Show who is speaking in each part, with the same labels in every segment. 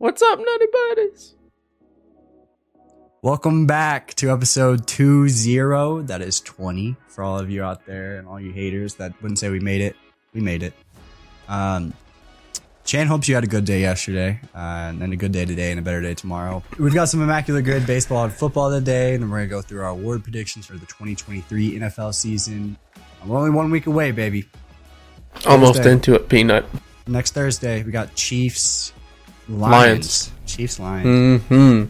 Speaker 1: What's up, Nutty Buddies?
Speaker 2: Welcome back to episode 20. That is 20 for all of you out there and all you haters that wouldn't say we made it. We made it. Um, Chan hopes you had a good day yesterday uh, and then a good day today and a better day tomorrow. We've got some immaculate grid baseball and football today, and then we're going to go through our award predictions for the 2023 NFL season. We're only one week away, baby.
Speaker 1: Almost
Speaker 2: Thursday.
Speaker 1: into it, Peanut.
Speaker 2: Next Thursday, we got Chiefs, Lions.
Speaker 1: Lions.
Speaker 2: Chiefs, Lions.
Speaker 1: Mm-hmm.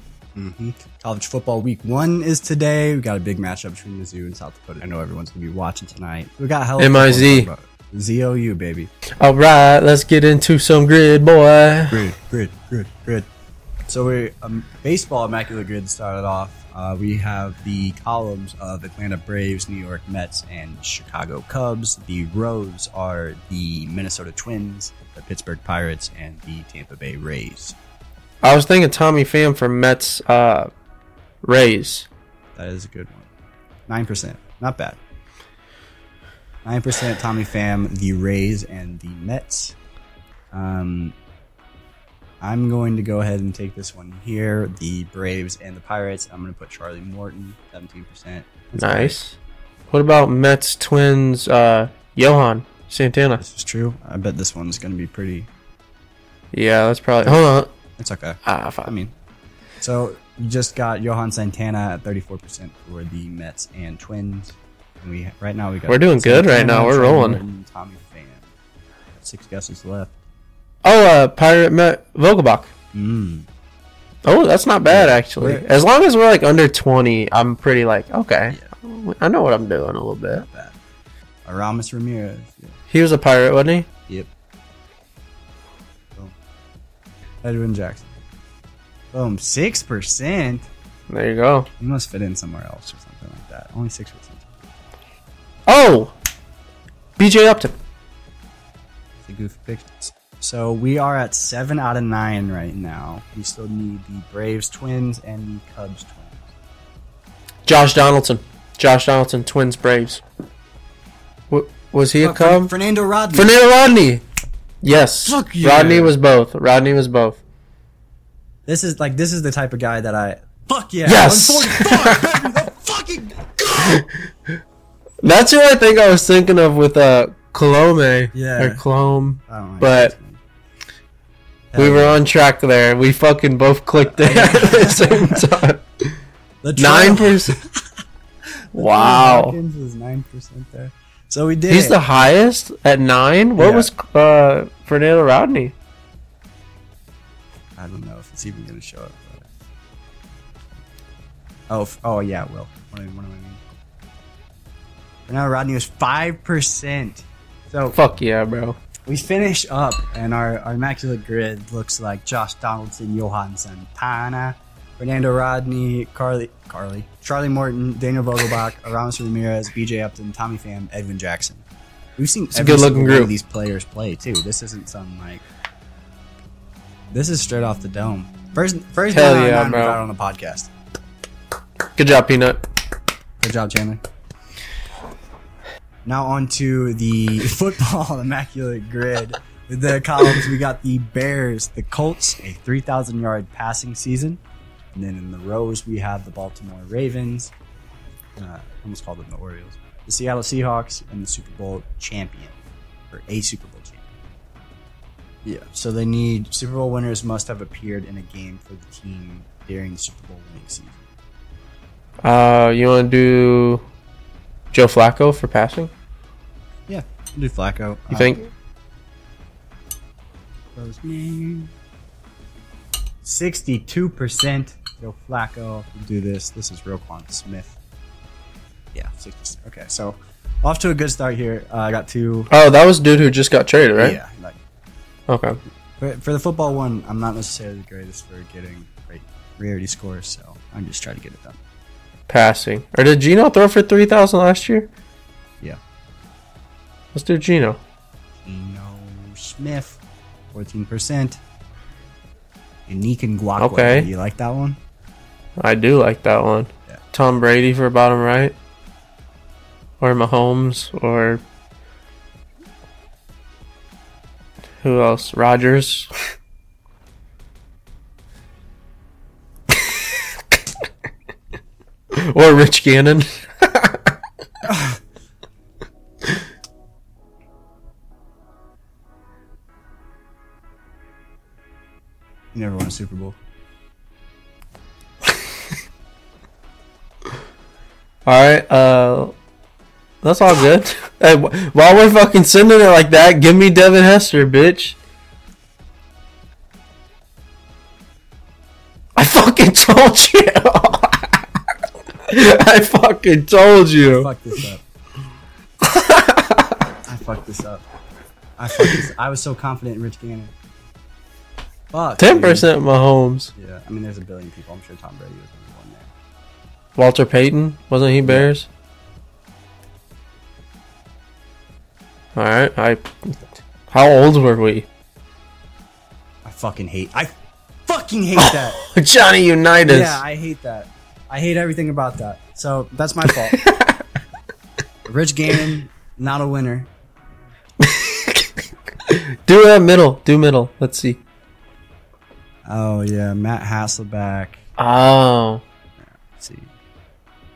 Speaker 2: hmm College football week one is today. We got a big matchup between Mizzou and South Dakota. I know everyone's gonna be watching tonight. We got hell
Speaker 1: MIZ.
Speaker 2: ZOU baby.
Speaker 1: All right, let's get into some grid, boy.
Speaker 2: Grid, grid, grid, grid. So we um, baseball immaculate grid started off. Uh, we have the columns of Atlanta Braves, New York Mets, and Chicago Cubs. The rows are the Minnesota Twins, the Pittsburgh Pirates, and the Tampa Bay Rays.
Speaker 1: I was thinking Tommy Pham for Mets uh, Rays.
Speaker 2: That is a good one. Nine percent, not bad. Nine percent. Tommy Pham, the Rays, and the Mets. Um, I'm going to go ahead and take this one here. The Braves and the Pirates. I'm going to put Charlie Morton, seventeen percent.
Speaker 1: Nice. What about Mets Twins uh, Johan Santana?
Speaker 2: This is true. I bet this one's going to be pretty.
Speaker 1: Yeah, that's probably. Hold on.
Speaker 2: It's okay.
Speaker 1: Ah,
Speaker 2: I mean, so you just got Johan Santana at 34% for the Mets and Twins. And we right now we got
Speaker 1: We're doing good right now. We're
Speaker 2: Charlie
Speaker 1: rolling.
Speaker 2: Morton, Tommy Pham. Six guesses left.
Speaker 1: Oh, uh, Pirate Met Vogelbach.
Speaker 2: Mm.
Speaker 1: Oh, that's not bad actually.
Speaker 2: We're-
Speaker 1: As long as we're like under twenty, I'm pretty like okay. I know what I'm doing a little bit.
Speaker 2: Aramis Ramirez. Yeah.
Speaker 1: He was a pirate, wasn't he?
Speaker 2: Yep. Boom. Edwin Jackson. Boom. Six percent.
Speaker 1: There you go.
Speaker 2: He must fit in somewhere else or something like that. Only six percent.
Speaker 1: Oh, BJ Upton.
Speaker 2: It's a goofy pick. So we are at seven out of nine right now. We still need the Braves twins and the Cubs twins.
Speaker 1: Josh Donaldson. Josh Donaldson, Twins Braves. Wa- was he a
Speaker 2: Oh,
Speaker 1: Cub?
Speaker 2: Fernando Rodney.
Speaker 1: Fernando Rodney. Yes.
Speaker 2: Fuck yeah.
Speaker 1: Rodney was both. Rodney was both.
Speaker 2: this is like this is the type of guy that I. Fuck yeah!
Speaker 1: Yes.
Speaker 2: 145, baby, fucking go.
Speaker 1: That's who I think I was thinking of with uh Colome.
Speaker 2: Yeah.
Speaker 1: Or Clome.
Speaker 2: I don't like
Speaker 1: But-. We were on track there. We fucking both clicked it at the same time.
Speaker 2: The
Speaker 1: Nine percent. Wow.
Speaker 2: Is nine percent there. So we did.
Speaker 1: He's
Speaker 2: it.
Speaker 1: the highest at nine. What
Speaker 2: Yeah.
Speaker 1: was uh Fernando Rodney?
Speaker 2: I don't know if it's even gonna show up. But... Oh, f- oh yeah, it will. What do, I- what do I mean? Fernando Rodney was five percent. So
Speaker 1: Fuck yeah, bro.
Speaker 2: We finish up, and our, our immaculate grid looks like Josh Donaldson, Johan Santana, Fernando Rodney, Carly, Carly, Charlie Morton, Daniel Vogelbach, Aramis Ramirez, BJ Upton, Tommy Pham, Edwin Jackson. We've seen
Speaker 1: a
Speaker 2: every
Speaker 1: good-looking
Speaker 2: single one
Speaker 1: group.
Speaker 2: of these players play too. This isn't some like. This is straight off the dome. First, first
Speaker 1: Hell
Speaker 2: nine
Speaker 1: yeah, bro.
Speaker 2: got on the podcast.
Speaker 1: Good job, Peanut.
Speaker 2: Good job, Chandler. Now on to the football immaculate grid. The columns, we got the Bears, the Colts, a 3,000 yard passing season. And then in the rows, we have the Baltimore Ravens. Uh, I almost called them the Orioles. The Seattle Seahawks and the Super Bowl champion, or a Super Bowl champion. Yeah, so they need Super Bowl winners must have appeared in a game for the team during the Super Bowl winning season.
Speaker 1: Uh, you want to do Joe Flacco for passing?
Speaker 2: Yeah, do Flacco.
Speaker 1: You think?
Speaker 2: Sixty-two percent. Joe Flacco. Do this. This is Roquan Smith. Yeah, sixty. Okay, so off to a good start here. Uh, I got two.
Speaker 1: Oh, that was dude who just got traded, right?
Speaker 2: Yeah, like
Speaker 1: Okay.
Speaker 2: for, for the football one, I'm not necessarily the greatest for getting great rarity scores, so I'm just trying to get it done.
Speaker 1: Passing. Or did Geno throw for three thousand last year?
Speaker 2: Yeah.
Speaker 1: Let's do Gino.
Speaker 2: Geno Smith, fourteen percent. Unique and Guac.
Speaker 1: Okay.
Speaker 2: You like that one?
Speaker 1: I do like that one.
Speaker 2: Yeah.
Speaker 1: Tom Brady for bottom right. Or Mahomes or who else? Rodgers. or Rich Gannon.
Speaker 2: You never won a Super Bowl.
Speaker 1: All right, uh, that's all good. Hey, while we're fucking sending it like that, give me Devin Hester, bitch. I fucking told you. I fucking told you.
Speaker 2: Fuck this up. I fucked this up. I fucked this. I was so confident in Rich Gannon. Fuck.
Speaker 1: Ten percent Mahomes.
Speaker 2: Yeah, I mean, there's a billion people. I'm sure Tom Brady was number one there.
Speaker 1: Walter Payton wasn't he Bears? All right, I. How old were we?
Speaker 2: I fucking hate. I fucking hate that.
Speaker 1: Johnny Unitas.
Speaker 2: Yeah, I hate that. I hate everything about that. So that's my fault. Rich Gannon, not a winner.
Speaker 1: Do a middle. Do middle. Let's see.
Speaker 2: Oh yeah, Matt Hasselbeck.
Speaker 1: Oh.
Speaker 2: Let's see.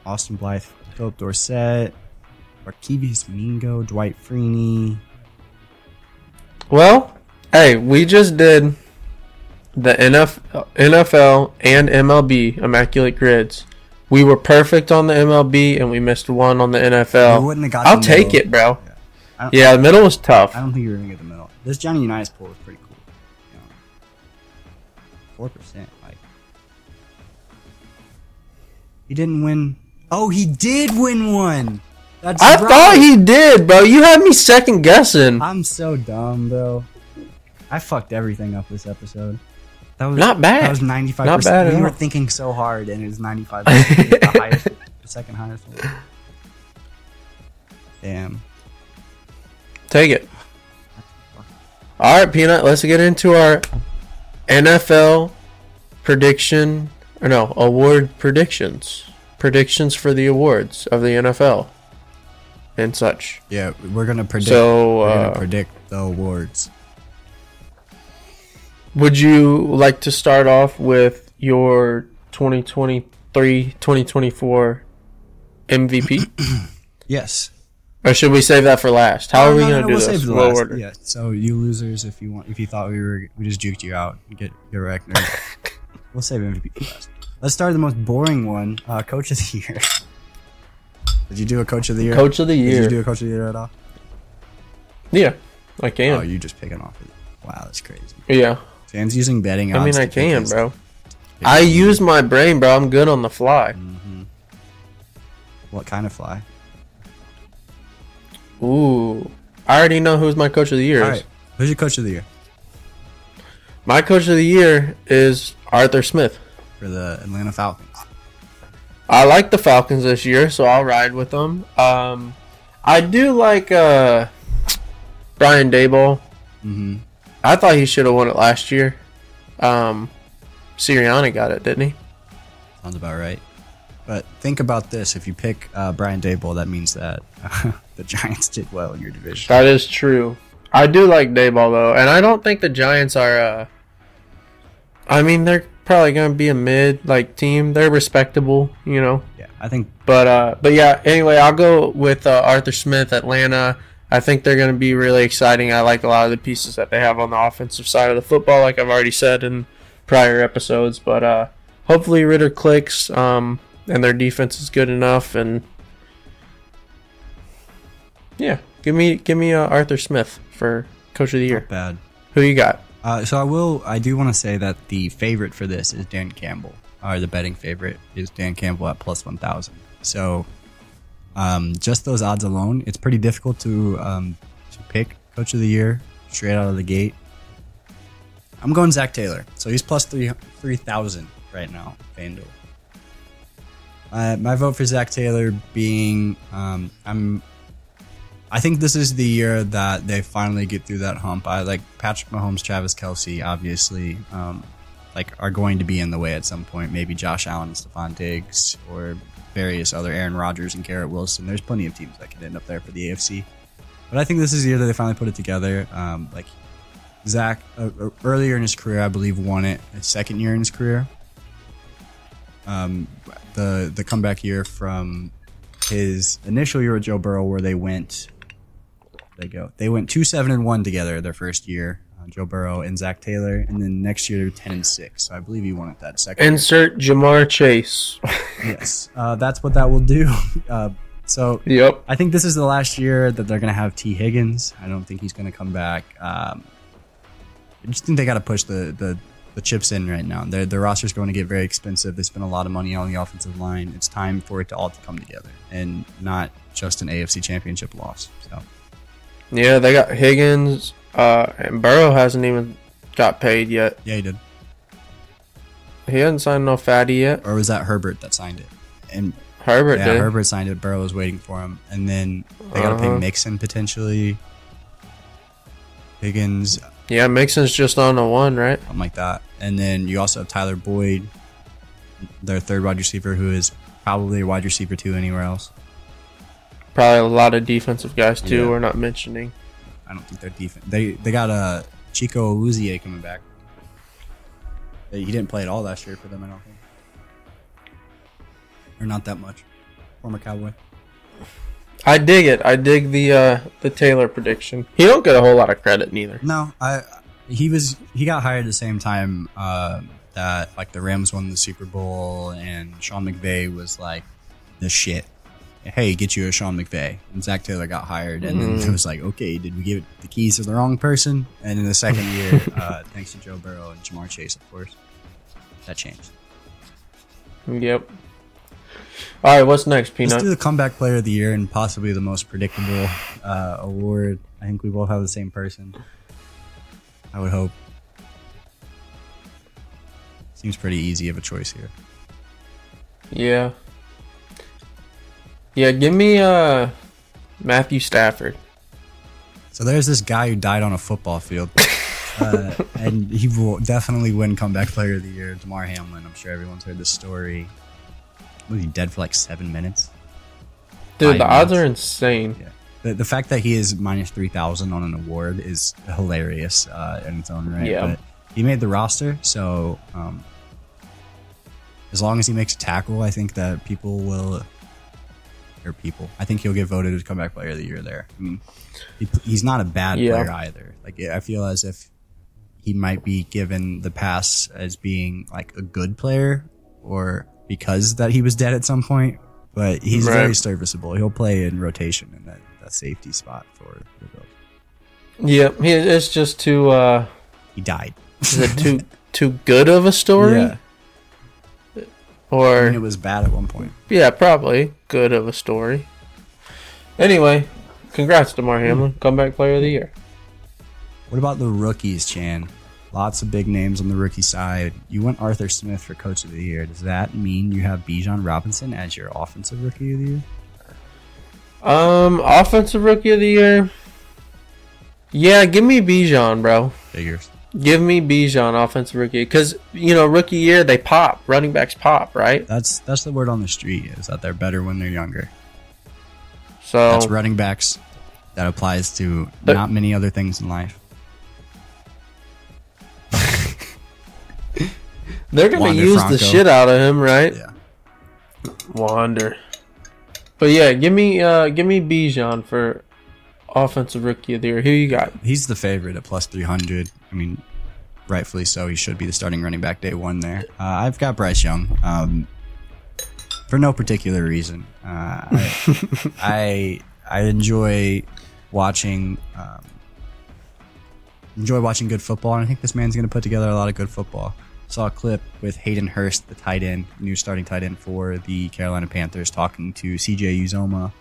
Speaker 2: Austin Blythe, Phillip Dorsett, Arkevius Mingo, Dwight Freeney.
Speaker 1: Well, hey, we just did the NF, NFL and MLB Immaculate Grids. We were perfect on the MLB and we missed one on the NFL.
Speaker 2: wouldn't have got
Speaker 1: I'll
Speaker 2: the
Speaker 1: take
Speaker 2: middle.
Speaker 1: it, bro.
Speaker 2: Don't,
Speaker 1: Yeah, the middle was tough.
Speaker 2: I don't think you were gonna get the middle. This Johnny Unitas pool was pretty cool. Four percent, like he didn't win. Oh, he did win one. That's
Speaker 1: I
Speaker 2: right.
Speaker 1: thought he did, bro. You had me second guessing.
Speaker 2: I'm so dumb, bro. I fucked everything up this episode. That was
Speaker 1: Not bad.
Speaker 2: That was 95.
Speaker 1: Not bad
Speaker 2: We were thinking so hard, and it was 95. the highest, the second highest one. Damn.
Speaker 1: Take it. All right, Peanut. Let's get into our NFL prediction, or no, award predictions. Predictions for the awards of the NFL and such.
Speaker 2: Yeah, we're gonna predict.
Speaker 1: So,
Speaker 2: we're gonna
Speaker 1: uh,
Speaker 2: predict the awards.
Speaker 1: Would you like to start off with your 2023 2024 MVP?
Speaker 2: Yes.
Speaker 1: or should we save that for last? How are we
Speaker 2: No, no,
Speaker 1: going to
Speaker 2: no,
Speaker 1: do
Speaker 2: we'll
Speaker 1: this?
Speaker 2: save the last.
Speaker 1: order?
Speaker 2: Yeah. So you losers, if you want, if you thought we were, we just juked you out. Get get wrecked. we'll save MVP for last. Let's start the most boring one. Uh, coach of the year. Did you do a coach of the year?
Speaker 1: Coach of the year.
Speaker 2: Did you do a coach of the year at all?
Speaker 1: Yeah, I can.
Speaker 2: Oh, you just picking off. It. Wow, that's crazy.
Speaker 1: yeah,
Speaker 2: Fans using betting odds.
Speaker 1: I mean, I can, bro. I use my brain, bro. I'm good on the fly.
Speaker 2: What kind of fly?
Speaker 1: Ooh, I already know who's my coach of the year.
Speaker 2: All
Speaker 1: is.
Speaker 2: right. Who's your coach of the year
Speaker 1: My coach of the year is Arthur Smith.
Speaker 2: for the Atlanta Falcons?
Speaker 1: I like the Falcons this year, so I'll ride with them. Um, I do like uh, Brian Daboll.
Speaker 2: Mm-hmm.
Speaker 1: I thought he should have won it last year. Um, Sirianni got it, didn't he?
Speaker 2: Sounds about right. But think about this: if you pick uh, Brian Daboll, that means that the Giants did well in your division.
Speaker 1: That is true. I do like Daboll though, and I don't think the Giants are. Uh, I mean, they're probably gonna be a mid like team. They're respectable, you know.
Speaker 2: Yeah, I think
Speaker 1: But uh, but yeah. Anyway, I'll go with uh, Arthur Smith, Atlanta. I think they're going to be really exciting. I like a lot of the pieces that they have on the offensive side of the football, like I've already said in prior episodes. But uh, hopefully Ridder clicks, um, and their defense is good enough. And yeah, give me give me uh, Arthur Smith for coach of the year.
Speaker 2: bad.
Speaker 1: Who you got?
Speaker 2: Uh, so I will. I do want to say that the favorite for this is Dan Campbell. Or the betting favorite is Dan Campbell at plus one thousand. So, um, just those odds alone, it's pretty difficult to um, to pick coach of the year straight out of the gate. I'm going Zac Taylor. So he's plus three three thousand right now, FanDuel. Uh, my vote for Zac Taylor being um, I'm I think this is the year that they finally get through that hump. I like Patrick Mahomes, Travis Kelce, obviously, um, like are going to be in the way at some point. Maybe Josh Allen Stefon Diggs or various other Aaron Rodgers and Garrett Wilson. There's plenty of teams that could end up there for the AFC. But I think this is the year that they finally put it together. Um, like Zac, uh, uh, earlier in his career, I believe won it his second year in his career. Um, the the comeback year from his initial year with Joe Burrow, where they went, they go, they went two seven and one together their first year. Uh, Joe Burrow and Zac Taylor, and then next year ten and six. So I believe he won it that second.
Speaker 1: Insert Ja'Marr Chase.
Speaker 2: yes, uh, that's what that will do. Uh, so
Speaker 1: yep.
Speaker 2: I think this is the last year that they're going to have Tee Higgins. I don't think he's going to come back. Um, I just think they got to push the, the, the chips in right now. Their, their roster's going to get very expensive. They spend a lot of money on the offensive line. It's time for it to all to come together and not just an AFC championship loss. So
Speaker 1: Yeah, they got Higgins, uh, and Burrow hasn't even got paid yet.
Speaker 2: yeah, he did.
Speaker 1: He hasn't signed no fatty yet.
Speaker 2: Or was that Herbert that signed it? And
Speaker 1: Herbert
Speaker 2: yeah,
Speaker 1: did.
Speaker 2: Herbert signed it. Burrow was waiting for him, and then they got to pay
Speaker 1: Uh-huh.
Speaker 2: Mixon potentially. Higgins,
Speaker 1: Yeah, Mixon's just on a one, right?
Speaker 2: something like that. And then you also have Tyler Boyd, their third wide receiver, who is probably a wide receiver two anywhere else.
Speaker 1: Probably a lot of defensive guys too.
Speaker 2: Yeah.
Speaker 1: We're not mentioning.
Speaker 2: I don't think they're defense. They they got a Chido Awuzie coming back. He didn't play at all last year for them. I don't think, or not that much. Former Cowboy.
Speaker 1: I dig it. I dig the uh, the Taylor prediction. He don't get a whole lot of credit neither.
Speaker 2: No, I he was he got hired the same time uh, that like the Rams won the Super Bowl and Sean McVay was like the shit. Hey, get you a Sean McVay. And Zac Taylor got hired, and then it was like, okay, did we give the keys to the wrong person? And in the second year, uh, thanks to Joe Burrow and Ja'Marr Chase, of course, that changed.
Speaker 1: Yep. All right, what's next,
Speaker 2: Let's do the comeback player of the year and possibly the most predictable uh, award. I think we both have the same person. I would hope. Seems pretty easy of a choice here.
Speaker 1: Yeah. Yeah, give me uh Matthew Stafford.
Speaker 2: So there's this guy who died on a football field, uh, and he will definitely win comeback player of the year. Damar Hamlin. I'm sure everyone's heard this story. Was he dead for like seven minutes?
Speaker 1: Dude,
Speaker 2: Five
Speaker 1: the odds are insane.
Speaker 2: Yeah. The, the fact that he is minus 3,000 on an award is hilarious uh, in its own right.
Speaker 1: Yeah.
Speaker 2: But he made the roster, so um, as long as he makes a tackle, I think that people will. Or people. I think he'll get voted as comeback player of the year there. I mean, he, he's not a bad
Speaker 1: Yeah.
Speaker 2: player either. Like I feel as if he might be given the pass as being like a good player or because that he was dead at some point. But he's
Speaker 1: Right.
Speaker 2: very serviceable. He'll play in rotation in that, that safety spot for the Bills.
Speaker 1: Yep, he, it's just too uh
Speaker 2: He died.
Speaker 1: is it too too good of a story?
Speaker 2: Yeah. I mean, it was bad at one point.
Speaker 1: yeah, probably good of a story. Anyway, congrats to Mar Hamlin, comeback player of the year.
Speaker 2: What about the rookies, Chan? Lots of big names on the rookie side. You went Arthur Smith for coach of the year. Does that mean you have Bijan Robinson as your offensive rookie of the year?
Speaker 1: Um, offensive rookie of the year. Yeah, give me Bijan, bro.
Speaker 2: Figures.
Speaker 1: Give me Bijan, offensive rookie, because you know rookie year they pop, running backs pop, right?
Speaker 2: That's that's the word on the street is that they're better when they're younger.
Speaker 1: So
Speaker 2: That's running backs. That applies to
Speaker 1: But-
Speaker 2: not many other things in life.
Speaker 1: they're gonna
Speaker 2: Wander
Speaker 1: use
Speaker 2: Franco.
Speaker 1: the shit out of him, right?
Speaker 2: Yeah.
Speaker 1: Wander. But yeah, give me uh give me Bijan for offensive rookie of the year. Who you got?
Speaker 2: He's the favorite at plus 300. I mean, rightfully so. He should be the starting running back day one there. Uh, I've got Bryce Young um, for no particular reason. Uh, I, I I enjoy watching um, enjoy watching good football, and I think this man's going to put together a lot of good football. Saw a clip with Hayden Hurst, the tight end, new starting tight end for the Carolina Panthers, talking to CJ Uzomah,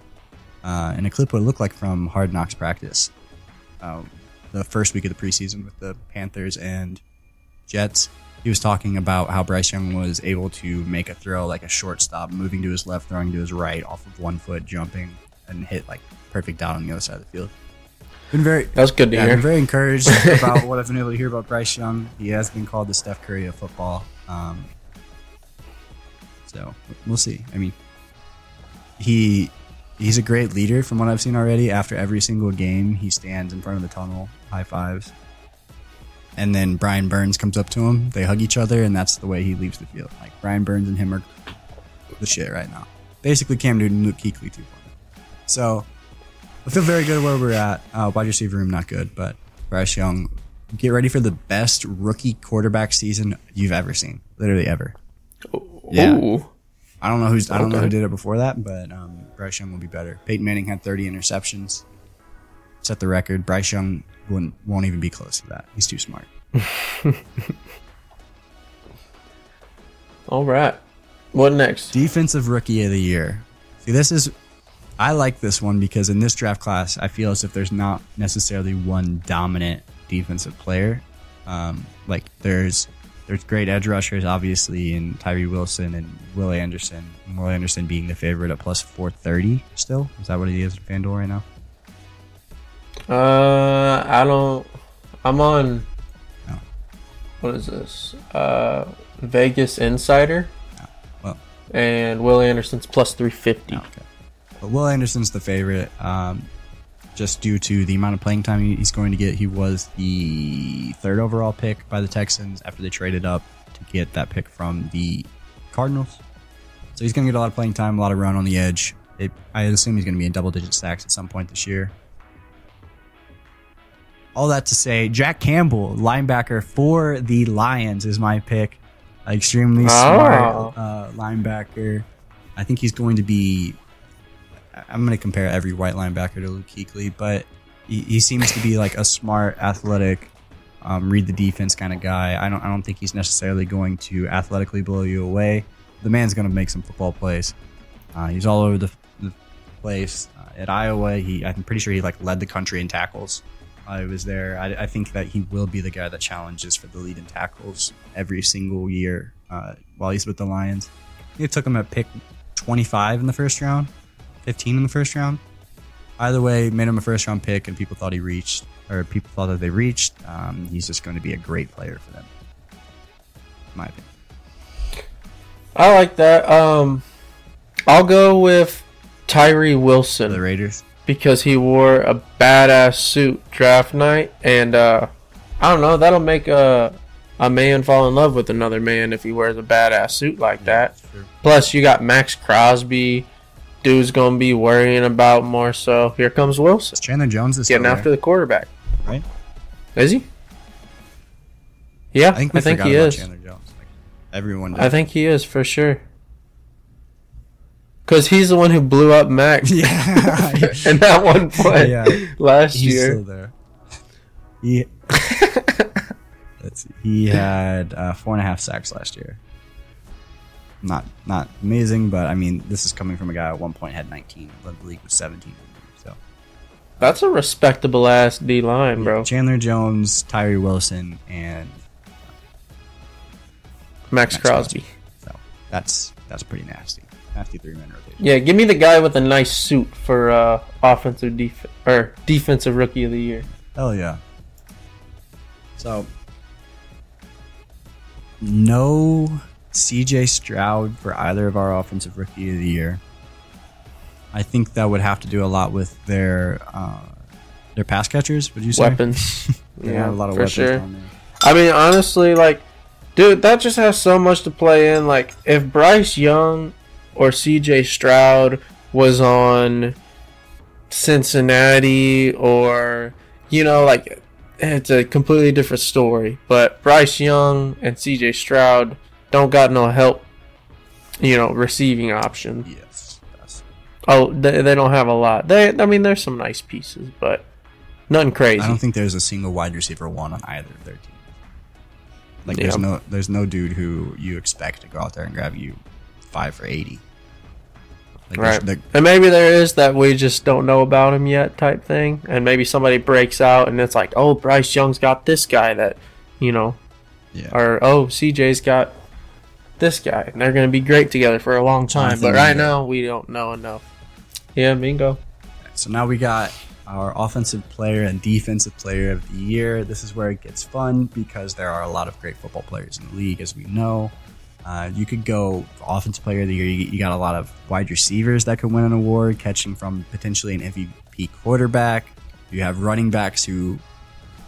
Speaker 2: uh, and a clip what it looked like from Hard Knocks practice uh, the first week of the preseason with the Panthers and Jets. He was talking about how Bryce Young was able to make a throw like a shortstop, moving to his left, throwing to his right, off of one foot, jumping, and hit like perfect down on the other side of the field. Been very,
Speaker 1: That's good to
Speaker 2: yeah,
Speaker 1: hear.
Speaker 2: been very encouraged about what I've been able to hear about Bryce Young. He has been called the Steph Curry of football. Um, so we'll see. I mean, he he's a great leader from what I've seen already. After every single game, he stands in front of the tunnel, high fives. and then Brian Burns comes up to him. They hug each other, and that's the way he leaves the field. Like Brian Burns and him are the shit right now. Basically, Cam Newton, and Luke Kuechly 2.0. So I feel very good where we're at. Uh, wide receiver room not good, but Bryce Young, get ready for the best rookie quarterback season you've ever seen, literally ever. Yeah.
Speaker 1: Ooh.
Speaker 2: I don't know who's I don't know who did it before that, but um, Bryce Young will be better. Peyton Manning had 30 interceptions, set the record. Bryce Young wouldn't won't even be close to that. He's too smart.
Speaker 1: All right. What next?
Speaker 2: Defensive Rookie of the Year. See, this is I like this one because in this draft class, I feel as if there's not necessarily one dominant defensive player. Um, like there's there's great edge rushers, obviously, in Tyree Wilson and Will Anderson. Will Anderson being the favorite at plus 430 still. Is that what he is at FanDuel right now?
Speaker 1: Uh, I don't. I'm on.
Speaker 2: Oh.
Speaker 1: What is this? Uh, Vegas Insider, No.
Speaker 2: Well,
Speaker 1: and Will Anderson's plus three fifty.
Speaker 2: okay. But Will Anderson's the favorite, um, just due to the amount of playing time he's going to get. He was the third overall pick by the Texans after they traded up to get that pick from the Cardinals. So he's going to get a lot of playing time, a lot of run on the edge. It, I assume he's going to be in double digit sacks at some point this year. All that to say, Jack Campbell, linebacker for the Lions, is my pick. Extremely smart uh, linebacker. I think he's going to be. I'm going to compare every white linebacker to Luke Kuechly, but he, he seems to be like a smart, athletic, um, read the defense kind of guy. I don't. I don't think he's necessarily going to athletically blow you away. The man's going to make some football plays. Uh, he's all over the, the place. Uh, at Iowa, he I'm pretty sure he like led the country in tackles. I was there. I, I think that he will be the guy that challenges for the lead in tackles every single year uh, while he's with the Lions. It took him at pick 25 in the first round, 15 in the first round. Either way, made him a first round pick, and people thought he reached, or people thought that they reached. Um, he's just going to be a great player for them. My opinion.
Speaker 1: I like that. Um, I'll go with Tyree Wilson.
Speaker 2: the Raiders.
Speaker 1: because he wore a badass suit draft night, and uh, I don't know. That'll make a a man fall in love with another man if he wears a badass suit like that.
Speaker 2: Sure.
Speaker 1: Plus, you got Maxx Crosby, dude's gonna be worrying about more. So here comes Wilson
Speaker 2: Chandler Jones is
Speaker 1: getting after the quarterback.
Speaker 2: Right.
Speaker 1: Is he? Yeah,
Speaker 2: I think we forgot
Speaker 1: he
Speaker 2: about
Speaker 1: is.
Speaker 2: Chandler Jones. Like, everyone.
Speaker 1: I think he is for sure. Cause he's the one who blew up Maxx
Speaker 2: Yeah.
Speaker 1: in that one play
Speaker 2: Yeah.
Speaker 1: last
Speaker 2: He's
Speaker 1: year.
Speaker 2: still there. He, he had uh, four and a half sacks last year. Not not amazing, but I mean, this is coming from a guy at one point had 19, led the league with 17. So
Speaker 1: That's a respectable ass D line, bro.
Speaker 2: Chandler Jones, Tyree Wilson, and
Speaker 1: Max
Speaker 2: Maxx
Speaker 1: Crosby.
Speaker 2: so that's that's pretty nasty. Nasty three man rotation.
Speaker 1: Yeah, give me the guy with a nice suit for uh, offensive def- or defensive rookie of the year.
Speaker 2: Hell yeah. So, no CJ Stroud for either of our offensive rookie of the year. I think that would have to do a lot with their uh, their pass catchers. Would you say?
Speaker 1: Weapons.
Speaker 2: Had a lot of
Speaker 1: for
Speaker 2: weapons
Speaker 1: sure. I mean, honestly, like, dude, that just has so much to play in. Like, if Bryce Young or CJ Stroud was on Cincinnati or, you know, like, it's a completely different story. But Bryce Young and CJ Stroud don't got no help, you know, receiving option.
Speaker 2: Yes.
Speaker 1: Oh, they, they don't have a lot. They, I mean, there's some nice pieces, but nothing crazy.
Speaker 2: I don't think there's a single wide receiver one on either of their teams. Like there's no there's no dude who you expect to go out there and grab you five for eighty. Like
Speaker 1: Right. And maybe there is that we just don't know about him yet type thing. And maybe somebody breaks out and it's like, oh, Bryce Young's got this guy that, you know,
Speaker 2: yeah.
Speaker 1: or oh, CJ's got this guy. And they're going to be great together for a long time. But right now, we don't know enough. Yeah, Mingo.
Speaker 2: So now we got our offensive player and defensive player of the year. This is where it gets fun because there are a lot of great football players in the league, as we know. Uh, you could go offensive player of the year. You, you got a lot of wide receivers that could win an award, catching from potentially an MVP quarterback. You have running backs who,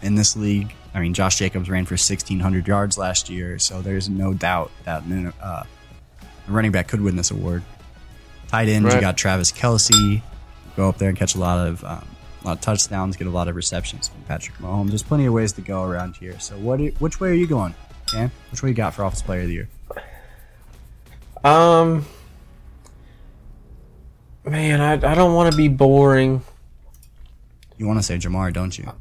Speaker 2: in this league, I mean, Josh Jacobs ran for 1,600 yards last year, so there's no doubt that uh, a running back could win this award. Tight ends,
Speaker 1: Right.
Speaker 2: you got Travis Kelce, go up there and catch a lot of um, a lot of touchdowns, get a lot of receptions from Patrick Mahomes. There's plenty of ways to go around here. So, what? which way are you going, Cam? Which way you got for Offensive Player of the Year?
Speaker 1: Um, man, I, I don't want to be boring.
Speaker 2: You want to say Ja'Marr, don't you?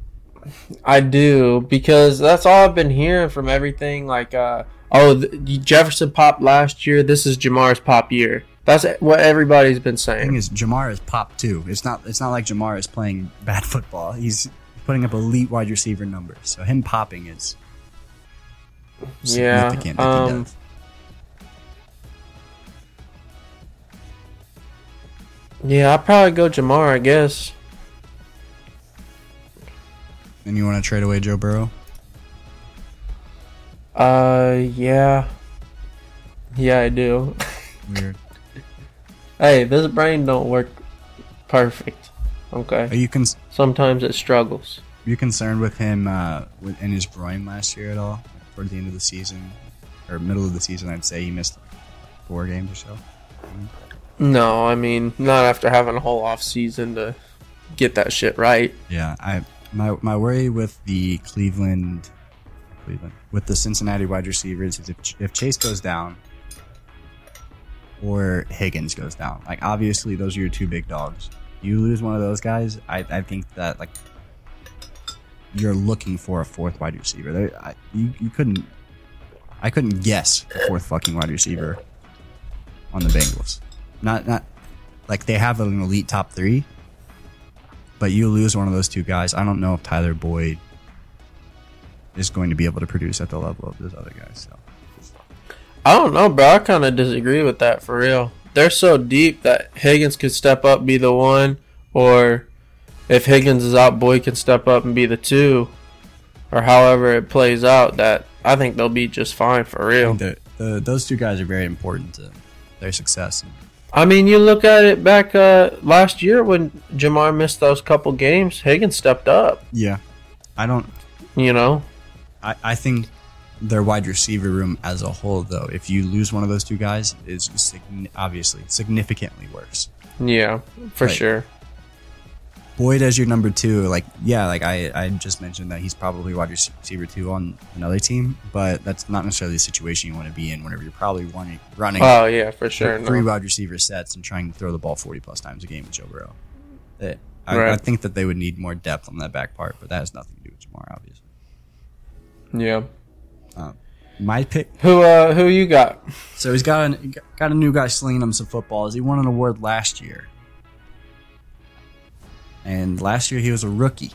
Speaker 1: I do because that's all I've been hearing from everything. Like, uh, oh, th- Jefferson popped last year. This is Ja'Marr's pop year. That's what everybody's been
Speaker 2: The thing
Speaker 1: saying.
Speaker 2: is, Ja'Marr is pop too. It's not. It's not like Ja'Marr is playing bad football. He's putting up elite wide receiver numbers. So him popping is
Speaker 1: Yeah,
Speaker 2: significant.
Speaker 1: um. Yeah, I'll probably go Ja'Marr. I guess.
Speaker 2: And you want to trade away Joe Burrow?
Speaker 1: Uh, yeah, yeah, I do.
Speaker 2: Weird.
Speaker 1: hey, this brain don't work perfect. Okay,
Speaker 2: Are you cons-
Speaker 1: sometimes it struggles.
Speaker 2: you concerned with him uh, with, in his groin last year at all? Like, towards the end of the season or middle of the season, I'd say he missed like, four games or so.
Speaker 1: No, I mean not after having a whole off season to get that shit right.
Speaker 2: Yeah, I my my worry with the Cleveland, Cleveland with the Cincinnati wide receivers is if if Chase goes down or Higgins goes down. Like obviously those are your two big dogs. You lose one of those guys, I, I think that like you're looking for a fourth wide receiver. I, you you couldn't I couldn't guess a fourth fucking wide receiver on the Bengals. Not not like they have an elite top three, but you lose one of those two guys. I don't know if Tyler Boyd is going to be able to produce at the level of those other guys. So
Speaker 1: I don't know, bro. I kind of disagree with that for real. They're so deep that Higgins could step up, be the one, or if Higgins is out, Boyd can step up and be the two, or however it plays out. That I think they'll be just fine for real.
Speaker 2: that the, those two guys are very important to their success.
Speaker 1: I mean, you look at it back uh, last year when Ja'Marr missed those couple games, Higgins stepped up.
Speaker 2: Yeah, I don't.
Speaker 1: You know,
Speaker 2: I, I think their wide receiver room as a whole, though, if you lose one of those two guys, is obviously significantly worse.
Speaker 1: yeah, for sure.
Speaker 2: Boyd as your number two, like yeah, like I, I just mentioned that he's probably wide receiver two on another team, but that's not necessarily the situation you want to be in whenever you're probably running running
Speaker 1: Oh yeah, for sure.
Speaker 2: three
Speaker 1: no.
Speaker 2: wide receiver sets and trying to throw the ball forty plus times a game with Joe Burrow. That- I, I think that they would need more depth on that back part, but that has nothing to do with Ja'Marr, obviously.
Speaker 1: Yeah.
Speaker 2: My pick.
Speaker 1: Who uh who you got?
Speaker 2: So he's got an, got a new guy slinging him some footballs. He won an award last year, and last year he was a rookie.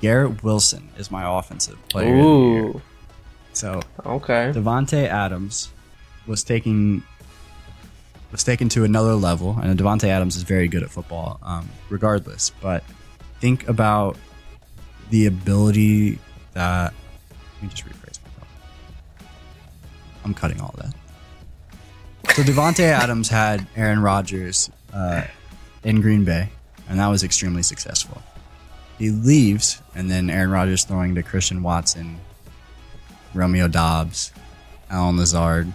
Speaker 2: Garrett Wilson is my offensive player. of the year.
Speaker 1: Ooh.
Speaker 2: So
Speaker 1: Okay.
Speaker 2: Davante Adams was taking was taken to another level, and Davante Adams is very good at football, um, regardless. But think about the ability that. Let me just rephrase myself. I'm cutting all that. So Davante Adams had Aaron Rodgers uh, in Green Bay, and that was extremely successful. He leaves, and then Aaron Rodgers throwing to Christian Watson, Romeo Doubs, Allen Lazard,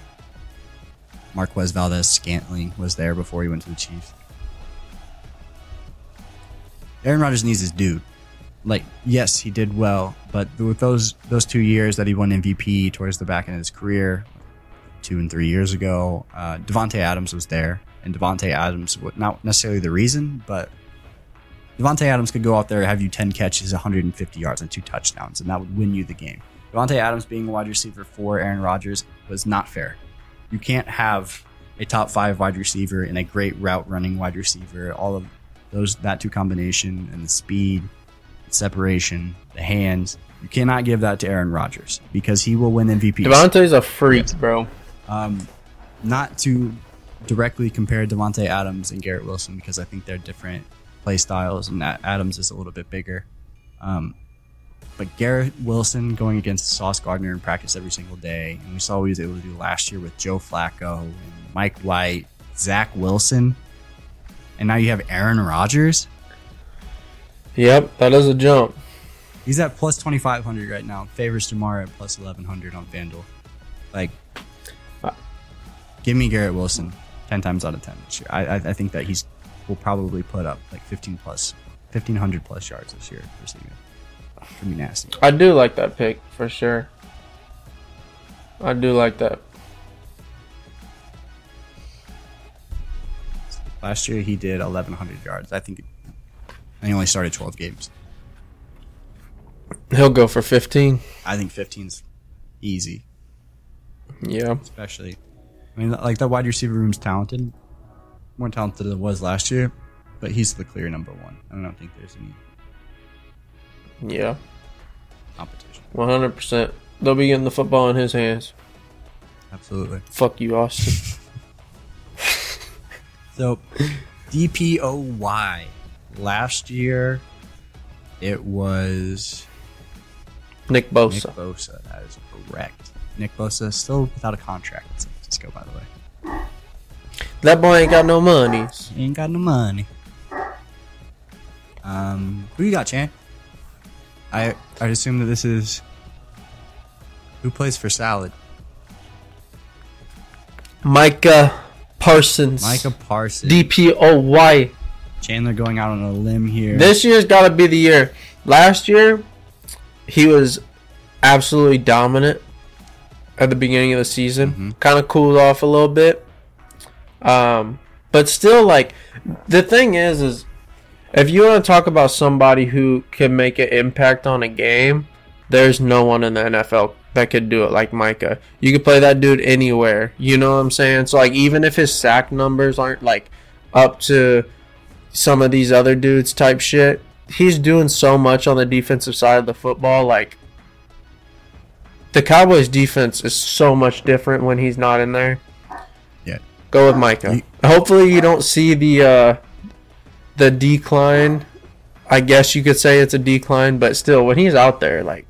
Speaker 2: Marquez Valdes Scantling was there before he went to the Chiefs. Aaron Rodgers needs his dude. Like, yes, he did well, but with those those two years that he won MVP towards the back end of his career, two and three years ago, uh, Davante Adams was there, and Davante Adams not necessarily the reason, but Davante Adams could go out there and have you ten catches, 150 yards, and two touchdowns, and that would win you the game. Davante Adams being a wide receiver for Aaron Rodgers was not fair. You can't have a top five wide receiver and a great route running wide receiver. All of those that two combination and the speed, the separation, the hands. You cannot give that to Aaron Rodgers because he will win MVP.
Speaker 1: Davante's a freak, bro.
Speaker 2: Um, not to directly compare Davante Adams and Garrett Wilson because I think they're different play styles, and Adams is a little bit bigger. Um, but Garrett Wilson going against Sauce Gardner in practice every single day, and we saw what he was able to do last year with Joe Flacco and Mike White, Zach Wilson, and now you have Aaron Rodgers.
Speaker 1: Yep, that is a jump.
Speaker 2: He's at plus twenty five hundred right now. Favors Ja'Marr at plus eleven hundred on FanDuel. Like,
Speaker 1: Uh,
Speaker 2: give me Garrett Wilson ten times out of ten. I, I I think that he's will probably put up like fifteen plus, fifteen hundred plus yards this year receiving. It's gonna be nasty.
Speaker 1: I do like that pick for sure. I do like that.
Speaker 2: Last year he did eleven hundred yards. I think, and he only started twelve games.
Speaker 1: He'll go for 15.
Speaker 2: I think 15's easy,
Speaker 1: Yeah.
Speaker 2: especially. I mean, like that wide receiver room's talented, more talented than it was last year, but he's the clear number one. I don't think there's any
Speaker 1: Yeah.
Speaker 2: competition.
Speaker 1: 100%. They'll be getting the football in his hands.
Speaker 2: Absolutely.
Speaker 1: Fuck you, Austin.
Speaker 2: So, DPOY last year, it was
Speaker 1: Nick
Speaker 2: Nick
Speaker 1: Bosa.
Speaker 2: Bosa. That is correct. Nick Bosa still without a contract San Francisco, by the way.
Speaker 1: That boy ain't got no money.
Speaker 2: He ain't got no money. Um, who you got, Chan? I I'd assume that this is who plays for Salad.
Speaker 1: Micah Parsons.
Speaker 2: Micah Parsons.
Speaker 1: DPOY.
Speaker 2: Chandler going out on a limb here.
Speaker 1: This year's got to be the year. Last year, he was absolutely dominant at the beginning of the season.
Speaker 2: Mhm.
Speaker 1: Kind of cooled off a little bit. Um, but still, like, the thing is, is if you want to talk about somebody who can make an impact on a game, there's no one in the NFL that could do it like Micah. You could play that dude anywhere. You know what I'm saying? So, like, even if his sack numbers aren't, like, up to some of these other dudes type shit. He's doing so much on the defensive side of the football. Like the Cowboys defense is so much different when he's not in there.
Speaker 2: Yeah.
Speaker 1: Go with Micah. Hopefully you don't see the uh the decline. I guess you could say it's a decline, but still when he's out there, like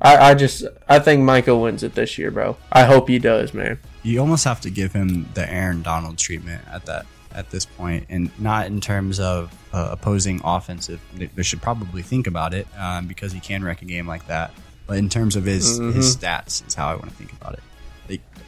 Speaker 1: I, I just I think Micah wins it this year, bro. I hope he does, man.
Speaker 2: you almost have to give him the Aaron Donald treatment at that at this point, and not in terms of uh, opposing offensive. They, they should probably think about it um, because he can wreck a game like that. But in terms of his his stats, is how I want to think about it.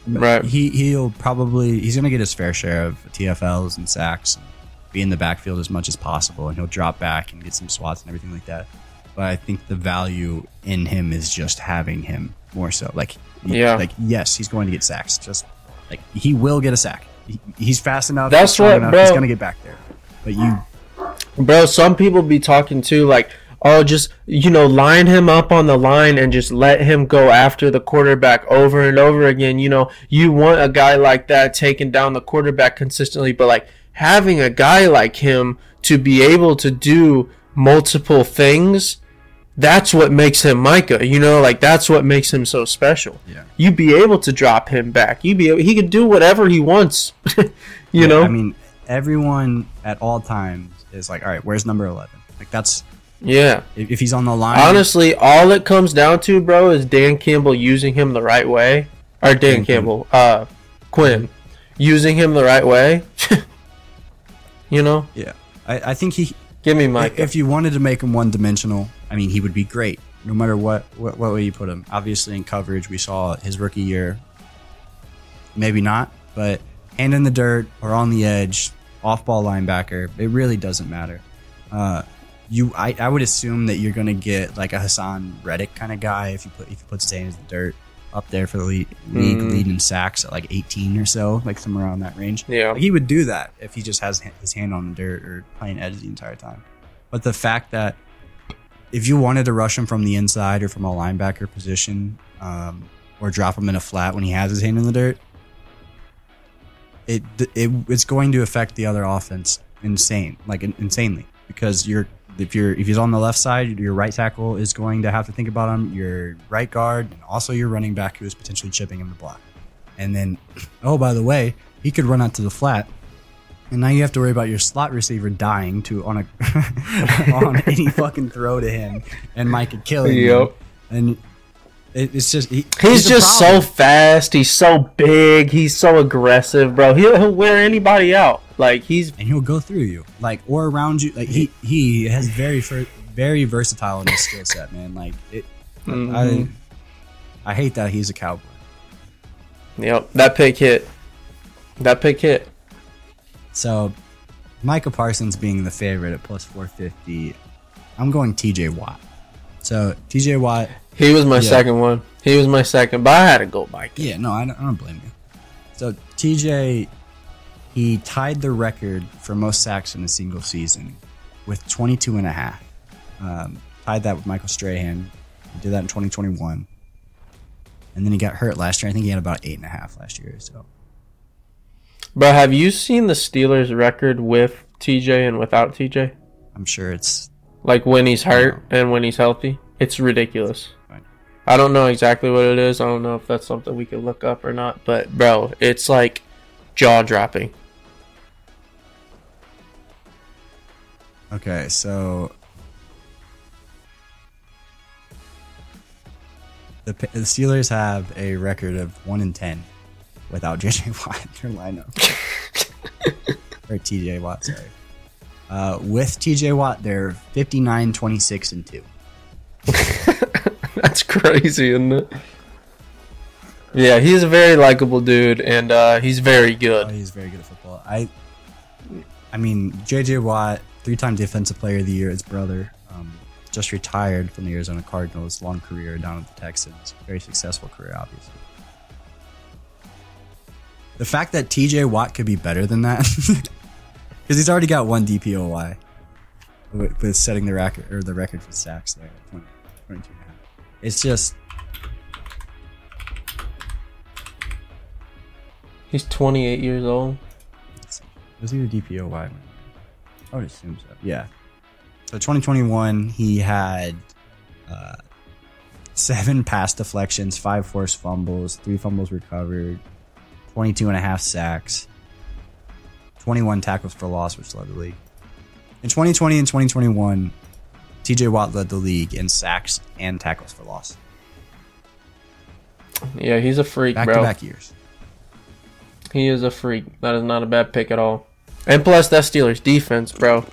Speaker 1: Right.
Speaker 2: He he'll probably he's gonna get his fair share of TFLs and sacks, and be in the backfield as much as possible, and he'll drop back and get some swats and everything like that. But I think the value in him is just having him more so. Like,
Speaker 1: Yeah.
Speaker 2: like yes, he's going to get sacks. Just like he will get a sack. He, he's fast enough.
Speaker 1: That's right,
Speaker 2: enough,
Speaker 1: bro.
Speaker 2: He's gonna get back there. But you,
Speaker 1: Bro, some people be talking too, like, oh, just, you know, line him up on the line and just let him go after the quarterback over and over again. You know, you want a guy like that taking down the quarterback consistently, but like having a guy like him to be able to do multiple things, that's what makes him Micah. You know, like that's what makes him so special.
Speaker 2: Yeah.
Speaker 1: You be able to drop him back. You be able, he could do whatever he wants. you
Speaker 2: Yeah,
Speaker 1: know?
Speaker 2: I mean, everyone at all times is like, all right, where's number eleven? Like that's
Speaker 1: yeah.
Speaker 2: if, if he's on the line.
Speaker 1: Honestly, all it comes down to, bro, is Dan Campbell using him the right way. Or Dan Campbell, uh, Quinn, using him the right way. you know,
Speaker 2: yeah, I, I think he
Speaker 1: give me Mike.
Speaker 2: If you wanted to make him one dimensional, I mean, he would be great no matter what, what what way you put him. Obviously, in coverage, we saw his rookie year. Maybe not, but hand in the dirt or on the edge, off ball linebacker, it really doesn't matter. Uh, you, I, I would assume that you're going to get like a Haason Reddick kind of guy if you put if you put Stan in the dirt up there for the league, league
Speaker 1: Mm.
Speaker 2: leading sacks at like 18 or so, like somewhere around that range.
Speaker 1: Yeah.
Speaker 2: Like, he would do that if he just has his hand on the dirt or playing edge the entire time. But the fact that if you wanted to rush him from the inside or from a linebacker position, um, or drop him in a flat when he has his hand in the dirt, it, it it's going to affect the other offense insane, like insanely, because you're if you're if he's on the left side, your right tackle is going to have to think about him. Your right guard and also your running back who is potentially chipping him the block. And then, oh by the way, he could run out to the flat, and now you have to worry about your slot receiver dying to on a on any fucking throw to him, and Micah killing him.
Speaker 1: Yep.
Speaker 2: And it, it's just he,
Speaker 1: He's
Speaker 2: a
Speaker 1: just so fast. He's so big. He's so aggressive, bro. He'll, he'll wear anybody out. Like he's
Speaker 2: and he'll go through you, like or around you. Like he he has very very versatile in his skill set, man. Like it,
Speaker 1: Mhm.
Speaker 2: I, I hate that he's a cowboy.
Speaker 1: Yep, that pick hit. That pick hit.
Speaker 2: So, Micah Parsons being the favorite at plus 450, I'm going TJ Watt. So, TJ Watt,
Speaker 1: He was my
Speaker 2: Yeah.
Speaker 1: second one. He was my second, but I had to go Mike.
Speaker 2: yeah, no, I don't, I don't blame you. So, TJ, he tied the record for most sacks in a single season with 22 and a half. Um, tied that with Michael Strahan. He did that in 2021. And then he got hurt last year. I think he had about eight and a half last year. So,
Speaker 1: Bro, have you seen the Steelers record with TJ and without TJ?
Speaker 2: I'm sure it's
Speaker 1: Like when he's hurt and when he's healthy? It's ridiculous. I don't know exactly what it is. I don't know if that's something we could look up or not. But, bro, it's like jaw dropping.
Speaker 2: Okay, so the, the Steelers have a record of one in ten without JJ Watt in their lineup or TJ Watt. Sorry. Uh, with TJ Watt, they're 59, 26, and two.
Speaker 1: That's crazy, isn't it? Yeah, he's a very likable dude, and uh, he's very
Speaker 2: Oh,
Speaker 1: good.
Speaker 2: he's very good at football. I, I mean, JJ Watt, three-time Defensive Player of the Year. His brother um, just retired from the Arizona Cardinals. Long career down at the Texans. Very successful career, obviously. The fact that TJ Watt could be better than that, because he's already got one DPOY with, with setting the record or the record for sacks there, at 20, 22 and a half. It's just
Speaker 1: He's 28 years old.
Speaker 2: Was he the DPOY? I would assume so. Yeah. So 2021, he had uh, seven pass deflections, five forced fumbles, three fumbles recovered, 22 and a half sacks, 21 tackles for loss, which led the league. In 2020 and 2021, TJ Watt led the league in sacks and tackles for loss.
Speaker 1: Yeah, he's a freak,
Speaker 2: Back
Speaker 1: bro.
Speaker 2: to back years.
Speaker 1: He is a freak. That is not a bad pick at all. And plus, that Steelers defense, bro.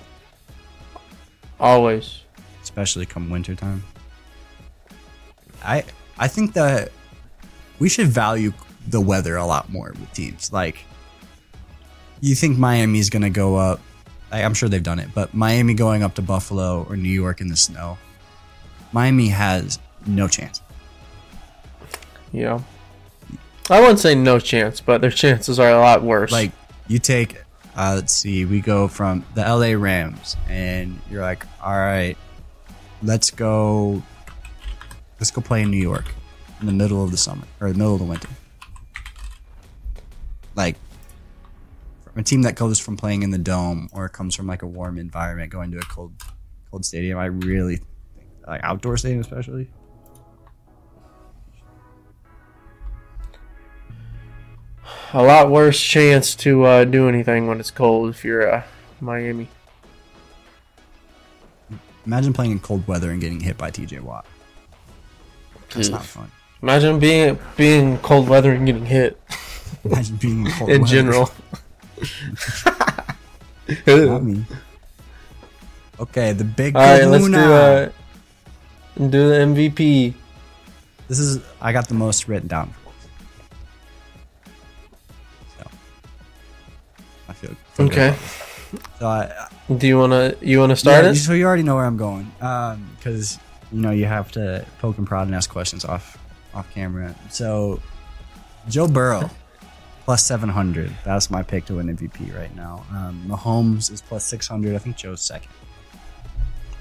Speaker 1: Always.
Speaker 2: especially come wintertime. I I think that we should value the weather a lot more with teams. Like, you think Miami's gonna go up? I, I'm sure they've done it, but Miami going up to Buffalo or New York in the snow, Miami has no chance.
Speaker 1: Yeah. I wouldn't say no chance, but their chances are a lot worse.
Speaker 2: Like, you take, uh, let's see, we go from the LA Rams, and you're like, all right, let's go, let's go play in New York in the middle of the summer or the middle of the winter. Like, a team that goes from playing in the dome or comes from like a warm environment going to a cold, cold stadium, I really like outdoor stadium especially.
Speaker 1: A lot worse chance to uh, do anything when it's cold if you're uh, Miami.
Speaker 2: Imagine playing in cold weather and getting hit by TJ Watt. That's not fun.
Speaker 1: Imagine being being cold weather and getting hit
Speaker 2: Imagine being in cold
Speaker 1: in
Speaker 2: weather.
Speaker 1: general.
Speaker 2: Me. Okay, the big
Speaker 1: All right, let's do uh, do the MVP.
Speaker 2: This is I got the most written down.
Speaker 1: Okay.
Speaker 2: So I,
Speaker 1: Do you wanna you wanna start
Speaker 2: yeah,
Speaker 1: it?
Speaker 2: So you already know where I'm going, because you know you have to poke and prod and ask questions off off camera. So Joe Burrow plus 700. That's my pick to win MVP right now. Um, Mahomes is plus 600. I think Joe's second.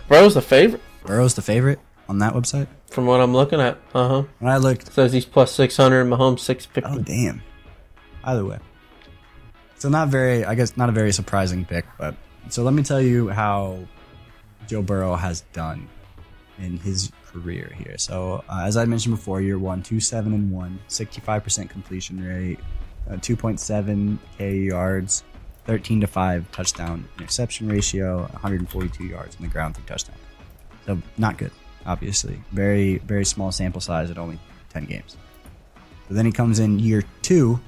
Speaker 1: Burrow's the favorite
Speaker 2: Burrow's the favorite on that website.
Speaker 1: from what I'm looking at. Uh huh.
Speaker 2: When I looked,
Speaker 1: Says he's plus six hundred. Mahomes six fifty.
Speaker 2: Oh damn. Either way. So not very I guess not a very surprising pick, but so let me tell you how Joe Burrow has done in his career here. So uh, as I mentioned before, year one, two seven and one, 65% completion rate, uh, 2.7 k yards, 13 to five touchdown interception ratio, 142 yards on the ground through touchdown. So not good, obviously. Very very small sample size at only 10 games. But then he comes in year two.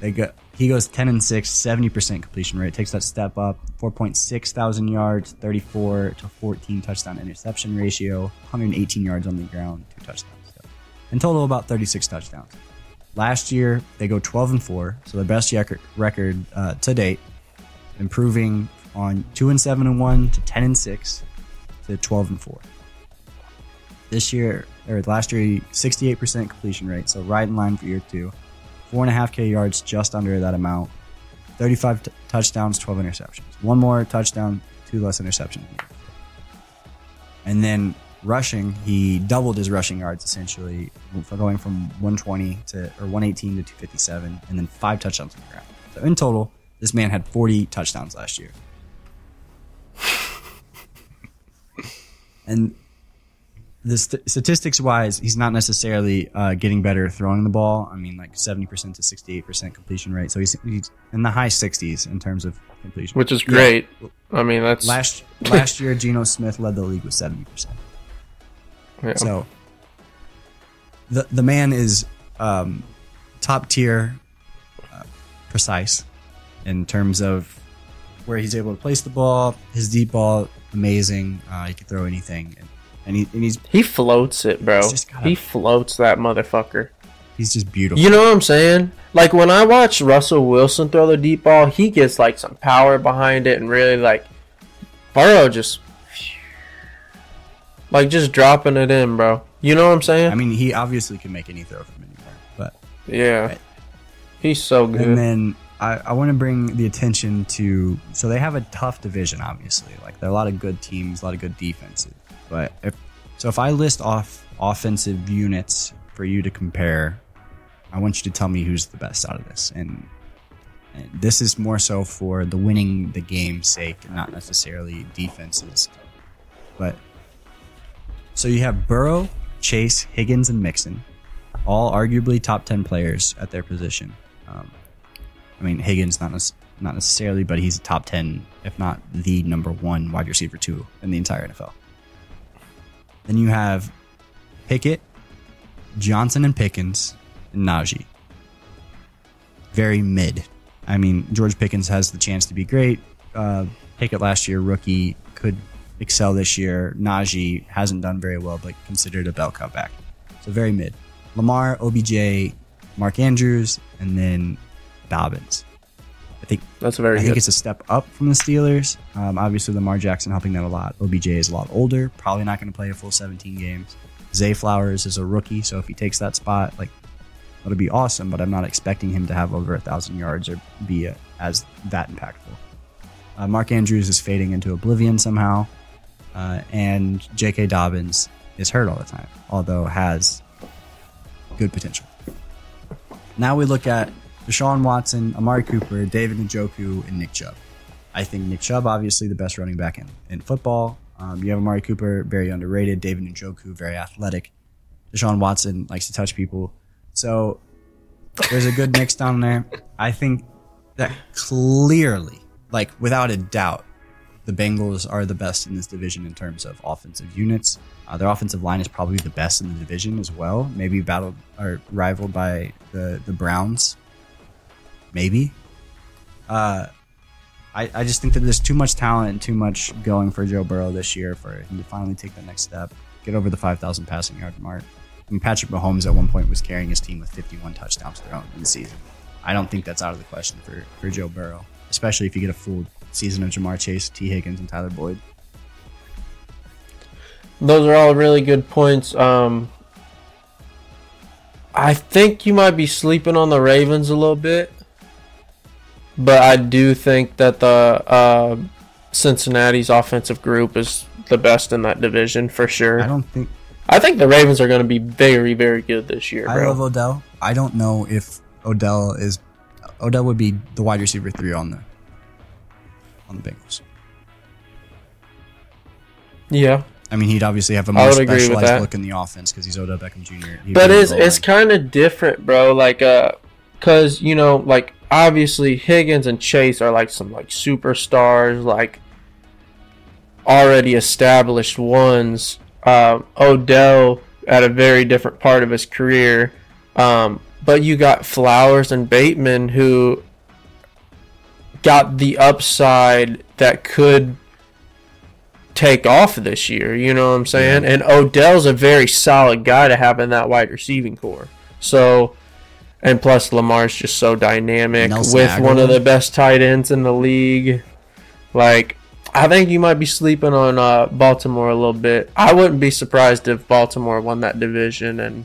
Speaker 2: They got he goes 10 and 6, 70% completion rate, takes that step up, 4.6 thousand yards, 34 to 14 touchdown interception ratio, 118 yards on the ground, two touchdowns. So in total, about 36 touchdowns. Last year, they go 12 and 4, so the best record, uh, to date, improving on 2 and 7 and 1 to 10 and 6 to 12 and 4. This year, or last year, 68% completion rate, so right in line for year two. Four and a half K yards, just under that amount. 35 t- touchdowns, 12 interceptions. One more touchdown, two less interceptions. And then rushing, he doubled his rushing yards essentially, going from 120 to or 118 to 257, and then five touchdowns on the ground. So in total, this man had 40 touchdowns last year. and the st- statistics wise, he's not necessarily uh, getting better throwing the ball. I mean, like 70% to 68% completion rate. So he's, he's in the high 60s in terms of completion.
Speaker 1: which is great. I mean, that's
Speaker 2: Last last year, Geno Smith led the league with 70%.
Speaker 1: yeah.
Speaker 2: So the the man is um, top tier, uh, precise in terms of where he's able to place the ball. His deep ball, amazing. Uh, he can throw anything, and, and, he, and he's
Speaker 1: he floats it, bro.
Speaker 2: Gotta-
Speaker 1: He floats that motherfucker.
Speaker 2: he's just beautiful.
Speaker 1: You know what I'm saying? Like when I watch Russell Wilson throw the deep ball, he gets like some power behind it and really like Burrow just like just dropping it in, bro. You know what I'm saying?
Speaker 2: I mean, he obviously can make any throw from anywhere, but
Speaker 1: yeah.
Speaker 2: Right.
Speaker 1: He's so good.
Speaker 2: And then I, I want to bring the attention to so they have a tough division, obviously. Like there are a lot of good teams, a lot of good defenses. But if so, if I list off offensive units for you to compare, I want you to tell me who's the best out of this. And, and this is more so for the winning the game's sake, and not necessarily defenses. But so you have Burrow, Chase, Higgins, and Mixon, all arguably top ten players at their position. Um, I mean, Higgins not nec- not necessarily, but he's a top ten, if not the number one wide receiver two in the entire NFL. Then you have Pickett, Johnson, and Pickens, and Najee. Very mid. I mean, George Pickens has the chance to be great. Uh, Pickett last year, rookie, could excel this year. Najee hasn't done very well, but considered a bell cow back. So very mid. Lamar, OBJ, Mark Andrews, and then Dobbins. I think
Speaker 1: That's very
Speaker 2: I think
Speaker 1: good.
Speaker 2: it's a step up from the Steelers. Um, obviously, Lamar Jackson helping that a lot. OBJ is a lot older, probably not going to play a full 17 games. Zay Flowers is a rookie, so if he takes that spot, like that'll be awesome. But I'm not expecting him to have over a thousand yards or be a, as that impactful. Uh, Mark Andrews is fading into oblivion somehow, uh, and J.K. Dobbins is hurt all the time, although has good potential. Now we look at Deshaun Watson, Amari Cooper, David Njoku, and Nick Chubb. I think Nick Chubb, obviously the best running back in, in football. Um, you have Amari Cooper, very underrated. David Njoku, very athletic. Deshaun Watson likes to touch people. So there's a good mix down there. I think that clearly, like without a doubt, the Bengals are the best in this division in terms of offensive units. Uh, their offensive line is probably the best in the division as well. Maybe battled or rivaled by the the Browns. Maybe. Uh, I, I just think that there's too much talent and too much going for Joe Burrow this year for him to finally take the next step, get over the 5,000 passing yard mark. I mean, Patrick Mahomes at one point was carrying his team with 51 touchdowns thrown in the season. I don't think that's out of the question for, for Joe Burrow, especially if you get a full season of Ja'Marr Chase, Tee Higgins, and Tyler Boyd.
Speaker 1: Those are all really good points. Um, I think you might be sleeping on the Ravens a little bit, but I do think that the uh, Cincinnati's offensive group is the best in that division for sure.
Speaker 2: I don't think I
Speaker 1: think the Ravens are going to be very, very good this year,
Speaker 2: I love Odell. I don't know if Odell is Odell would be the wide receiver three on the on the Bengals.
Speaker 1: yeah,
Speaker 2: I mean, he'd obviously have a more
Speaker 1: would agree with
Speaker 2: specialized look in the offense because he's Odell Beckham Jr. He'd
Speaker 1: but it's it's kind of different, bro. Like, uh, cause you know, like obviously Higgins and Chase are like some like superstars, like already established ones. Um, Odell at a very different part of his career, um, but you got Flowers and Bateman who got the upside that could take off this year. You know what I'm saying? And Odell's a very solid guy to have in that wide receiving core. So, and plus Lamar's just so dynamic with one of the best tight ends in the league. Like, I think you might be sleeping on uh, Baltimore a little bit. I wouldn't be surprised if Baltimore won that division and,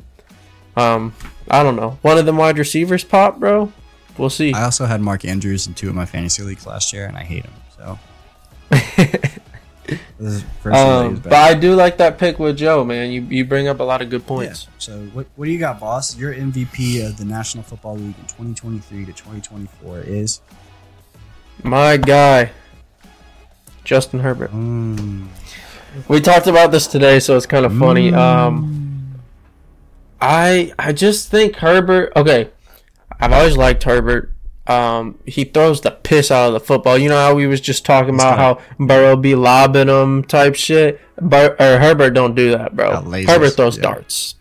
Speaker 1: um, I don't know, one of them wide receivers pop, bro. We'll see.
Speaker 2: I also had Mark Andrews in two of my fantasy leagues last year, and I hate him. So. This is first year that he
Speaker 1: Um, but. I do like that pick with Joe, man. You you bring up a lot of good
Speaker 2: Yeah.
Speaker 1: points.
Speaker 2: So what, what do you got, boss? Your MVP of the National Football League in 2023 to 2024 is.
Speaker 1: My guy, Justin Herbert.
Speaker 2: Mm,
Speaker 1: We talked about this today, so it's kind of funny.
Speaker 2: Mm.
Speaker 1: Um, I I just think Herbert. Okay, I've always liked Herbert. Um, he throws the piss out of the football. You know how we was just talking about how Burrow be lobbing him type shit. Bur- or Herbert don't do that, bro.
Speaker 2: Lasers,
Speaker 1: Herbert throws
Speaker 2: yeah.
Speaker 1: darts.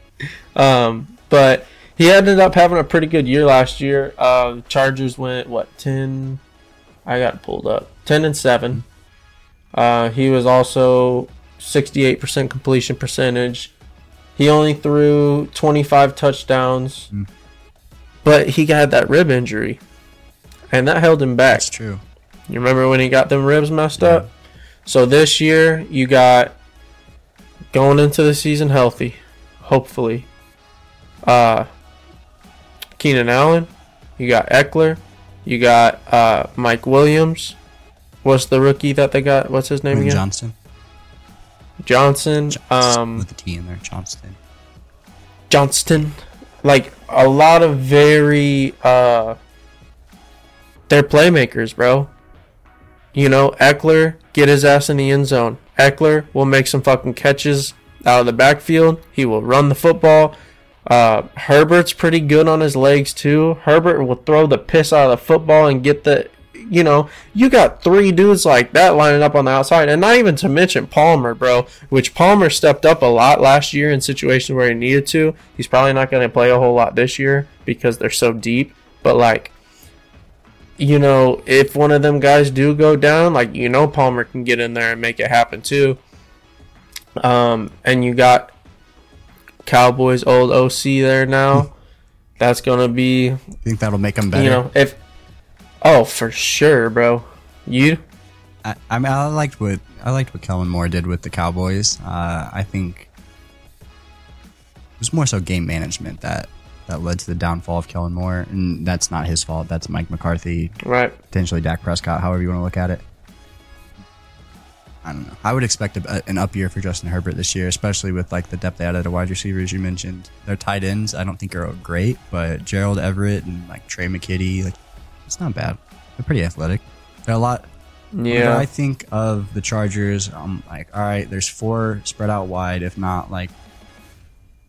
Speaker 1: um, but he ended up having a pretty good year last year. Uh, Chargers went what ten? I got pulled up. Ten and seven. Uh, he was also 68% completion percentage. He only threw 25 touchdowns,
Speaker 2: Mm.
Speaker 1: But he got that rib injury, and that held him back.
Speaker 2: that's true.
Speaker 1: You remember when he got them ribs messed
Speaker 2: Yeah.
Speaker 1: up? So this year, you got going into the season healthy, hopefully. Uh, Keenan Allen, you got Ekeler, you got uh, Mike Williams. What's the rookie that they got? What's his name again?
Speaker 2: Johnston.
Speaker 1: Johnson.
Speaker 2: Johnston
Speaker 1: Um,
Speaker 2: with the T in there, Johnston.
Speaker 1: Johnston. Like a lot of very uh they're playmakers, bro. You know, Ekeler, get his ass in the end zone. Ekeler will make some fucking catches out of the backfield. He will run the football. Uh, Herbert's pretty good on his legs too. Herbert will throw the piss out of the football and get the, you know, you got three dudes like that lining up on the outside, and not even to mention Palmer, bro. Which Palmer stepped up a lot last year in situations where he needed to. He's probably not going to play a whole lot this year because they're so deep. But like, you know, if one of them guys do go down, like you know, Palmer can get in there and make it happen too. Um, and you got Cowboys old OC there now. That's gonna be,
Speaker 2: You think that'll make him better?
Speaker 1: you know, if oh for sure, bro. You
Speaker 2: I, I mean, I liked what I liked what Kellen Moore did with the Cowboys. Uh, I think it was more so game management that that led to the downfall of Kellen Moore, and that's not his fault. That's Mike McCarthy,
Speaker 1: right?
Speaker 2: potentially Dak Prescott, however you want to look at it. I don't know. I would expect a, an up year for Justin Herbert this year, especially with like the depth they added at wide receivers you mentioned. Their tight ends, I don't think are great, but Gerald Everett and like Tre' McKitty, like it's not bad. They're pretty athletic. They're a lot.
Speaker 1: Yeah,
Speaker 2: I think of the Chargers, I'm like, all right, there's four spread out wide. If not, like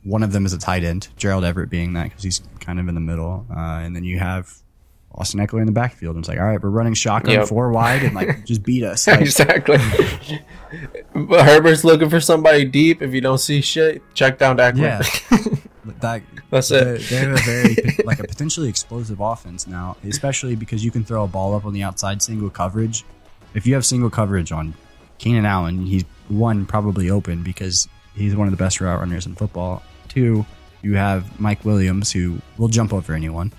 Speaker 2: one of them is a tight end, Gerald Everett being that because he's kind of in the middle, uh, and then you have Austin Ekeler in the backfield. And it's like, all right, we're running shotgun
Speaker 1: Yep.
Speaker 2: four wide and like just beat us. Like,
Speaker 1: exactly. but Herbert's looking for somebody deep. If you don't see shit, check down to
Speaker 2: Yeah. That,
Speaker 1: That's it.
Speaker 2: they have a very like a potentially explosive offense now, especially because you can throw a ball up on the outside single coverage. If you have single coverage on Keenan Allen, he's one probably open because he's one of the best route runners in football. Two, you have Mike Williams who will jump over anyone,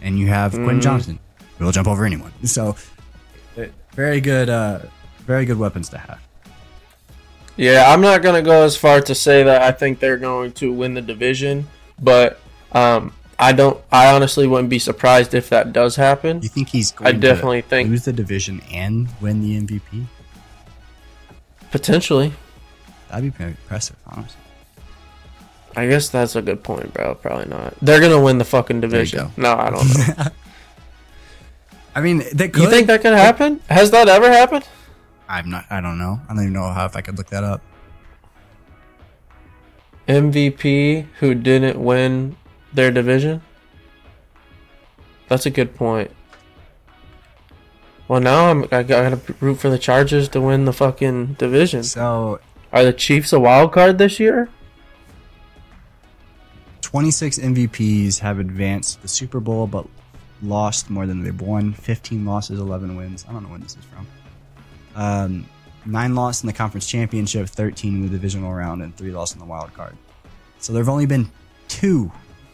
Speaker 2: and you have Quentin
Speaker 1: Mhm.
Speaker 2: Johnson who will jump over anyone. So, very good, uh, very good weapons to have.
Speaker 1: Yeah, I'm not gonna go as far to say that I think they're going to win the division, but um, I don't. I honestly wouldn't be surprised if that does happen.
Speaker 2: You think he's going
Speaker 1: I definitely
Speaker 2: to
Speaker 1: think
Speaker 2: lose the division and win the MVP?
Speaker 1: potentially.
Speaker 2: That'd be pretty impressive, honestly.
Speaker 1: I guess that's a good point, bro. Probably not. They're gonna win the fucking division. No, I don't know.
Speaker 2: I mean, they could.
Speaker 1: you think that could happen? Has that ever happened?
Speaker 2: I'm not. I don't know. I don't even know how if I could look that up.
Speaker 1: MVP who didn't win their division? That's a good point. Well, now I'm, I gotta root for the Chargers to win the fucking division.
Speaker 2: So,
Speaker 1: Are the Chiefs a wild card this year?
Speaker 2: 26 MVPs have advanced the Super Bowl, but lost more than they've won. 15 losses, 11 wins. I don't know when this is from. Um, nine lost in the conference championship, 13 in the divisional round, and three lost in the wild card. So there have only been two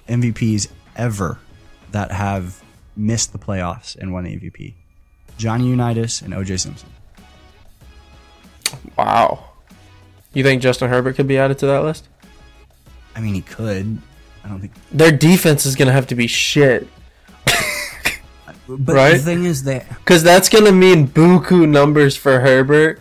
Speaker 2: MVPs ever that have missed the playoffs and won the MVP. Johnny Unitas and OJ Simpson.
Speaker 1: Wow. You think Justin Herbert could be added to that list?
Speaker 2: I mean, he could. I don't think.
Speaker 1: Their defense is gonna have to be shit.
Speaker 2: But the
Speaker 1: Right?
Speaker 2: thing is that
Speaker 1: Because that's going to mean buku numbers for Herbert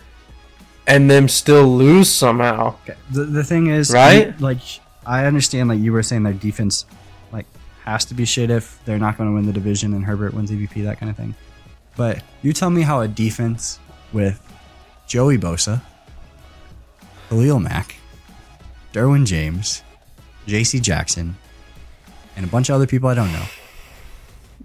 Speaker 1: and them still lose somehow.
Speaker 2: Okay. The, the thing is,
Speaker 1: Right?
Speaker 2: you- like, I understand, like you were saying, their defense, like, has to be shit if they're not going to win the division and Herbert wins MVP, that kind of thing. But you tell me how a defense with Joey Bosa, Khalil Mack, Derwin James, J.C. Jackson, and a bunch of other people I don't know.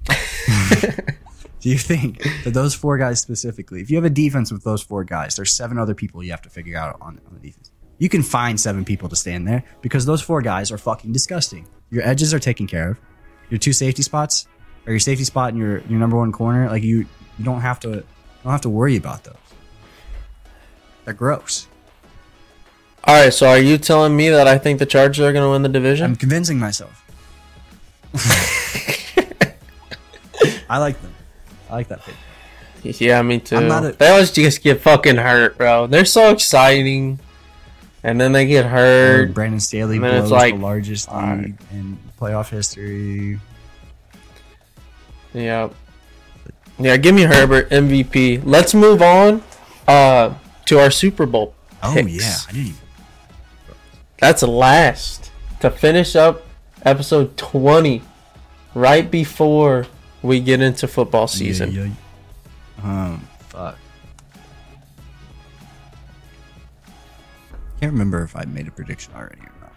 Speaker 2: Do you think that those four guys specifically, if you have a defense with those four guys, there's seven other people you have to figure out on, on the defense. You can find seven people to stand there because those four guys are fucking disgusting. Your edges are taken care of. Your two safety spots, or your safety spot and your your number one corner, like you you don't have to you don't have to worry about those. They're gross.
Speaker 1: All right, so are you telling me that I think the Chargers are going to win the division?
Speaker 2: I'm convincing myself. I like them. I like that pick.
Speaker 1: Yeah, me too.
Speaker 2: I'm not a-
Speaker 1: they always just get fucking hurt, bro. They're so exciting, and then they get
Speaker 2: Or
Speaker 1: hurt.
Speaker 2: Brandon Staley
Speaker 1: And then
Speaker 2: blows
Speaker 1: like,
Speaker 2: the largest lead
Speaker 1: alright.
Speaker 2: in playoff history.
Speaker 1: Yeah, yeah. Give me Herbert MVP. Let's move on uh, to our Super Bowl.
Speaker 2: Oh
Speaker 1: picks.
Speaker 2: yeah, I didn't even.
Speaker 1: That's last to finish up episode 20 right before we get into football season.
Speaker 2: Yeah, yeah. Um, fuck. Can't remember if I made a prediction already or not.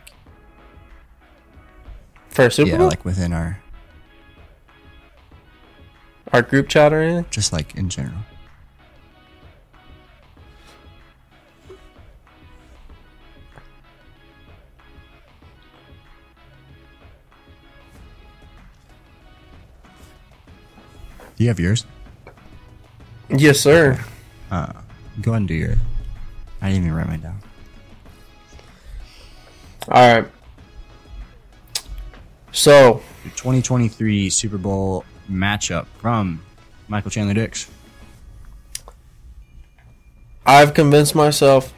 Speaker 1: For a Super
Speaker 2: yeah,
Speaker 1: Bowl?
Speaker 2: like within our,
Speaker 1: Our group chat or anything?
Speaker 2: just like in general. Do you have yours?
Speaker 1: Yes, sir.
Speaker 2: Uh, go ahead and do yours. I didn't even write mine down.
Speaker 1: All right. So,
Speaker 2: 2023 Super Bowl matchup from Michael Chandler Dix.
Speaker 1: I've convinced myself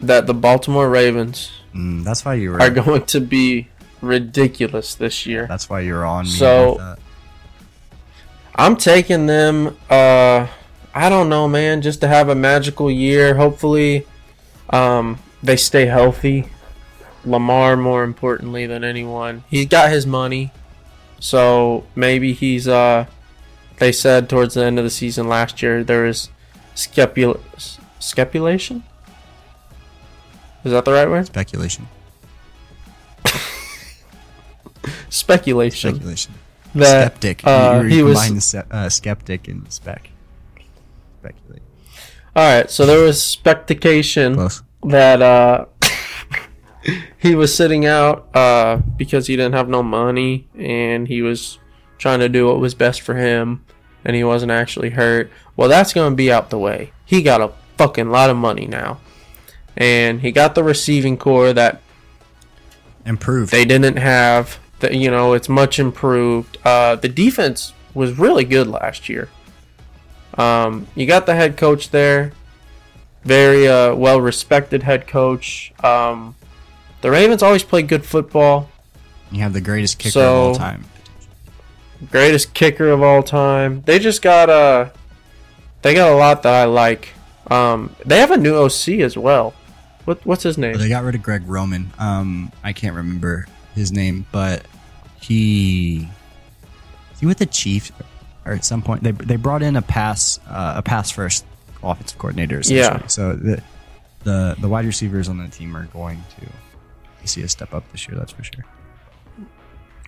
Speaker 1: that the Baltimore Ravens
Speaker 2: Mm, that's why you were.
Speaker 1: are going to be ridiculous this year.
Speaker 2: That's why you're on me.
Speaker 1: So-
Speaker 2: that.
Speaker 1: I'm taking them uh I don't know, man, just to have a magical year. Hopefully um they stay healthy. Lamar more importantly than anyone. He's got his money. So maybe he's uh they said towards the end of the season last year there is scapula scapulation? Is that the right word?
Speaker 2: speculation.
Speaker 1: Speculation.
Speaker 2: Speculation.
Speaker 1: That
Speaker 2: Skeptic.
Speaker 1: uh,
Speaker 2: you,
Speaker 1: he was
Speaker 2: the uh, skeptic and spec. Speculate.
Speaker 1: All right, so there was speculation
Speaker 2: Close.
Speaker 1: that uh, he was sitting out uh, because he didn't have no money and he was trying to do what was best for him and he wasn't actually hurt. Well, that's going to be out the way. He got a fucking lot of money now. And he got the receiving core that
Speaker 2: Improved.
Speaker 1: they didn't have. That you know, it's much improved. Uh, the defense was really good last year. Um, you got the head coach there, very uh, well respected head coach. Um, the Ravens always play good football.
Speaker 2: you have the greatest kicker
Speaker 1: So-
Speaker 2: of all time.
Speaker 1: Greatest kicker of all time. They just got a, they got a lot that I like. Um, they have a new OC as well. What what's his name?
Speaker 2: they got rid of Greg Roman. Um, I can't remember his name, but he is he with the Chiefs or at some point they they brought in a pass uh, a pass first offensive coordinator.
Speaker 1: Yeah.
Speaker 2: So the the the wide receivers on the team are going to see a step up this year. That's for sure.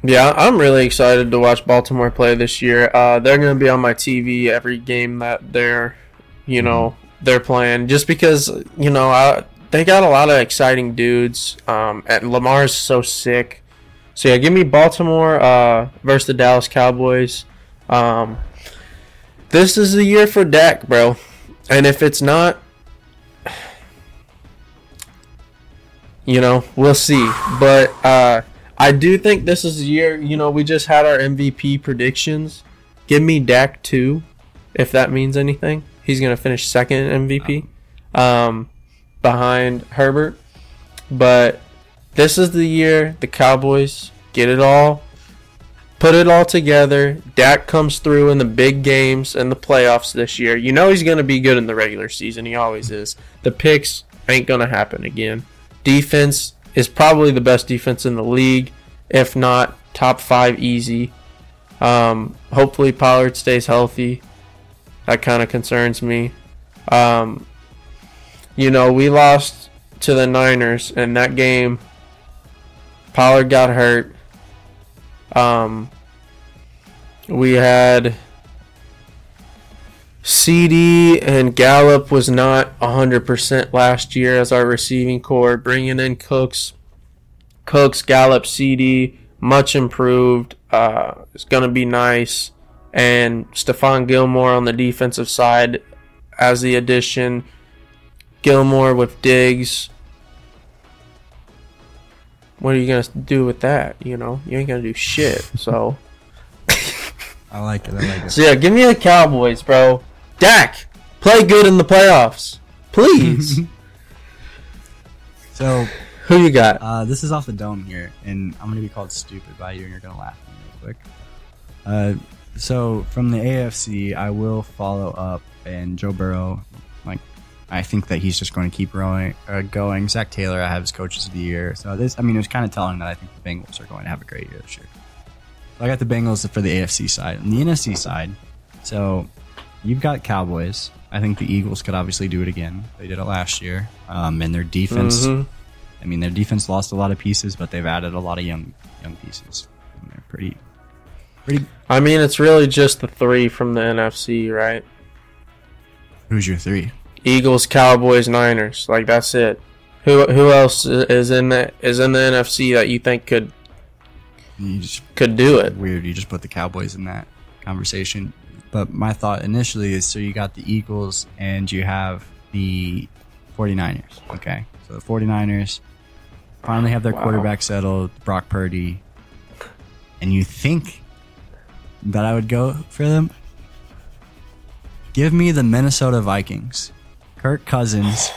Speaker 1: Yeah, I'm really excited to watch Baltimore play this year. Uh, they're going to be on my TV every game that they're, you know, they're playing. Just because, you know, I, they got a lot of exciting dudes. Um, and Lamar's so sick. So yeah, give me Baltimore uh, versus the Dallas Cowboys. Um, this is the year for Dak, bro. And if it's not, you know, we'll see. But uh, I do think this is the year. You know, we just had our MVP predictions. Give me Dak two, if that means anything. He's gonna finish second MVP, um, behind Herbert. But this is the year the Cowboys get it all, put it all together. Dak comes through in the big games and the playoffs this year. You know he's gonna be good in the regular season. He always is. The picks ain't gonna happen again. Defense is probably the best defense in the league, if not top five easy. Um, hopefully Pollard stays healthy. That kind of concerns me. Um, you know, we lost to the Niners in that game. Pollard got hurt. Um, we had CD and Gallup was not 100% last year as our receiving core. Bringing in Cooks, Cooks, Gallup, CD, much improved. Uh, it's going to be nice. And Stephon Gilmore on the defensive side as the addition. Gilmore with Diggs. What are you going to do with that? You know, you ain't going to do shit. So,
Speaker 2: I like it. I like it.
Speaker 1: so yeah, give me the Cowboys, bro. Dak, play good in the playoffs. Please.
Speaker 2: So
Speaker 1: Who you got?
Speaker 2: uh, this is off the dome here, and I'm gonna be called stupid by you, and you're gonna laugh at me real quick. Uh, so from the AFC, I will follow up, and Joe Burrow, like I think that he's just going to keep growing, uh, going. Zac Taylor, I have as coaches of the year. So this, I mean, it was kind of telling that I think the Bengals are going to have a great year this year. So I got the Bengals for the AFC side. On the NFC side, so you've got Cowboys. I think the Eagles could obviously do it again. They did it last year. Um, and their defense,
Speaker 1: Mhm.
Speaker 2: I mean, their defense lost a lot of pieces, but they've added a lot of young young pieces. And they're pretty, pretty.
Speaker 1: I mean, it's really just the three from the NFC, right?
Speaker 2: Who's your three?
Speaker 1: Eagles, Cowboys, Niners. Like that's it. Who who else is in the is in the NFC that you think could
Speaker 2: You just
Speaker 1: could do it?
Speaker 2: weird. You just put the Cowboys in that conversation. But my thought initially is so you got the Eagles and you have the 49ers. Okay. So the 49ers finally have their
Speaker 1: Wow.
Speaker 2: quarterback settled, Brock Purdy. And you think that I would go for them? Give me the Minnesota Vikings. Kirk Cousins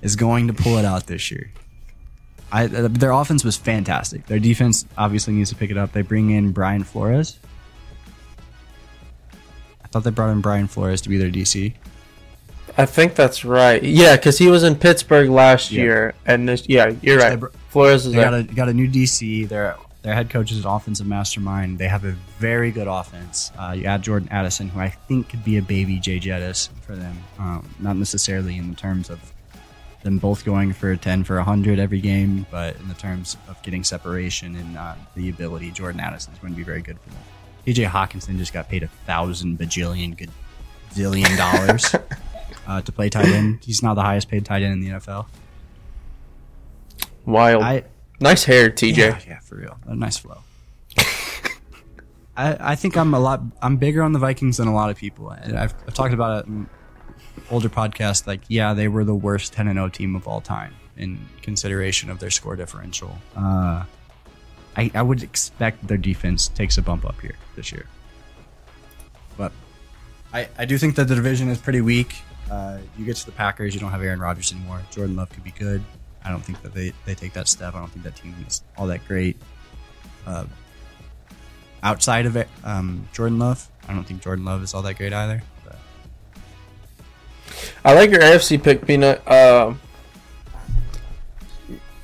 Speaker 2: is going to pull it out this year. I, their offense was fantastic. Their defense obviously needs to pick it up. They bring in Brian Flores. I thought they brought in Brian Flores to be their DC.
Speaker 1: I think that's right. Yeah, because he was in Pittsburgh last
Speaker 2: Yeah.
Speaker 1: year, and this yeah, you're right. Flores is
Speaker 2: They got a got a new DC. Their their head coach is an offensive mastermind. They have a very good offense. Uh, you add Jordan Addison, who I think could be a baby JJettas for them. Um, not necessarily in the terms of them both going for 10 for 100 every game, but in the terms of getting separation and uh, the ability, Jordan Addison is going to be very good for them. TJ Hockenson just got paid a thousand bajillion good zillion dollars uh, to play tight end. He's now the highest paid tight end in the NFL.
Speaker 1: Wild.
Speaker 2: I,
Speaker 1: nice hair, TJ.
Speaker 2: Yeah, yeah, for real. A nice flow. I, I think I'm a lot. I'm bigger on the Vikings than a lot of people. And I've, I've talked about it in older podcasts. Like, yeah, they were the worst 10 and 0 team of all time in consideration of their score differential. Uh, I, I would expect their defense takes a bump up here this year. But I, I do think that the division is pretty weak. Uh, you get to the Packers, you don't have Aaron Rodgers anymore. Jordan Love could be good. I don't think that they, they take that step. I don't think that team is all that great. Uh, outside of it, um, Jordan Love, I don't think Jordan Love is all that great either. But
Speaker 1: I like your AFC pick, Peanut. Um,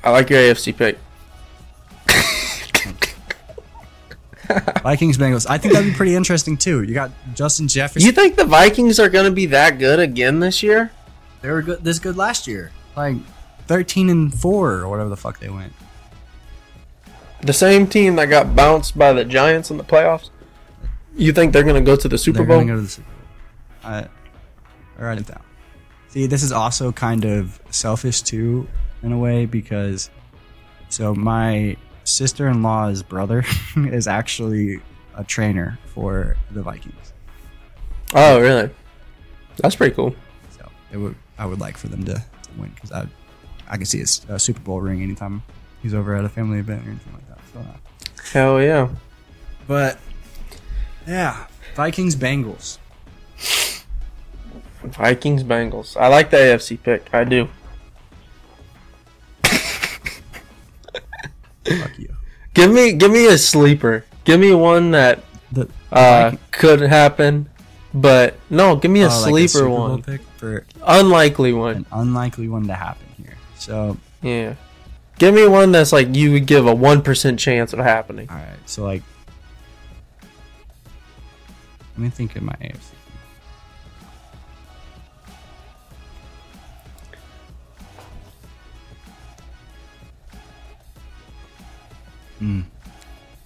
Speaker 1: I like your AFC pick.
Speaker 2: Vikings Bengals, I think that'd be pretty interesting too. You got Justin Jefferson.
Speaker 1: You think the Vikings are going to be that good again this year?
Speaker 2: they were good this good last year, like thirteen and four or whatever the fuck they went.
Speaker 1: The same team that got bounced by the Giants in the playoffs. You think they're going to go to the Super
Speaker 2: They're
Speaker 1: Bowl?
Speaker 2: gonna go to the Super Bowl. I, I write it down. See, this is also kind of selfish too, in a way, because so my sister-in-law's brother is actually a trainer for the Vikings.
Speaker 1: Oh, really? That's pretty cool.
Speaker 2: So it would I would like for them to, to win because I I can see a s- a, Super Bowl ring anytime he's over at a family event or anything like that. So, uh,
Speaker 1: Hell yeah.
Speaker 2: but yeah, Vikings Bengals.
Speaker 1: Vikings Bengals. I like the AFC pick. I do.
Speaker 2: Fuck you.
Speaker 1: Give me give me a sleeper. Give me one that
Speaker 2: The, the
Speaker 1: uh could happen, but no, give me a
Speaker 2: oh,
Speaker 1: sleeper
Speaker 2: Super Bowl
Speaker 1: one.
Speaker 2: pick for
Speaker 1: Unlikely one.
Speaker 2: an unlikely one to happen. So
Speaker 1: Yeah. Give me one that's like you would give a one percent chance of happening.
Speaker 2: all right, so like let me think of my AFC. Hmm.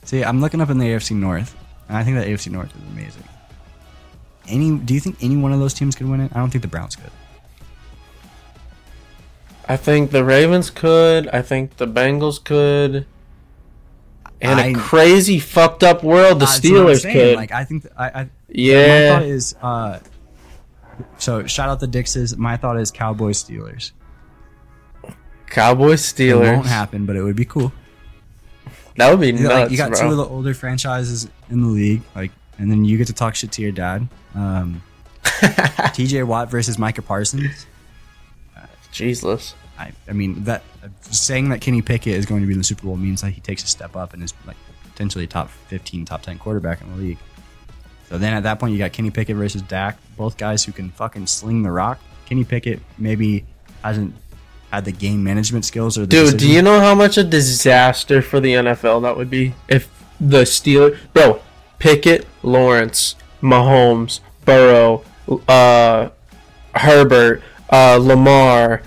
Speaker 2: See, I'm looking up in the AFC North, and I think that AFC North is amazing. Any? Do you think any one of those teams could win it? I don't think the Browns could.
Speaker 1: I think the Ravens could. I think the Bengals could. In
Speaker 2: I-
Speaker 1: a crazy fucked up world, the
Speaker 2: That's
Speaker 1: Steelers
Speaker 2: saying,
Speaker 1: could.
Speaker 2: Like I think, that, I, I My thought is, uh, so shout out the Dixes. My thought is Cowboys Steelers.
Speaker 1: Cowboys Steelers
Speaker 2: It won't happen, but it would be cool.
Speaker 1: That would be
Speaker 2: You,
Speaker 1: nuts,
Speaker 2: like, you got
Speaker 1: bro.
Speaker 2: two of the older franchises in the league, like, and then you get to talk shit to your dad. Um, T.J. Watt versus Micah Parsons.
Speaker 1: Jesus.
Speaker 2: I, I mean that saying that Kenny Pickett is going to be in the Super Bowl means that he takes a step up and is like potentially a top 15, top 10 quarterback in the league. So then at that point, you got Kenny Pickett versus Dak, both guys who can fucking sling the rock. Kenny Pickett maybe hasn't had the game management skills or the
Speaker 1: Dude, do you know how much a disaster for the NFL that would be if the Steelers, bro, Pickett, Lawrence, Mahomes, Burrow, uh, Herbert, uh, Lamar,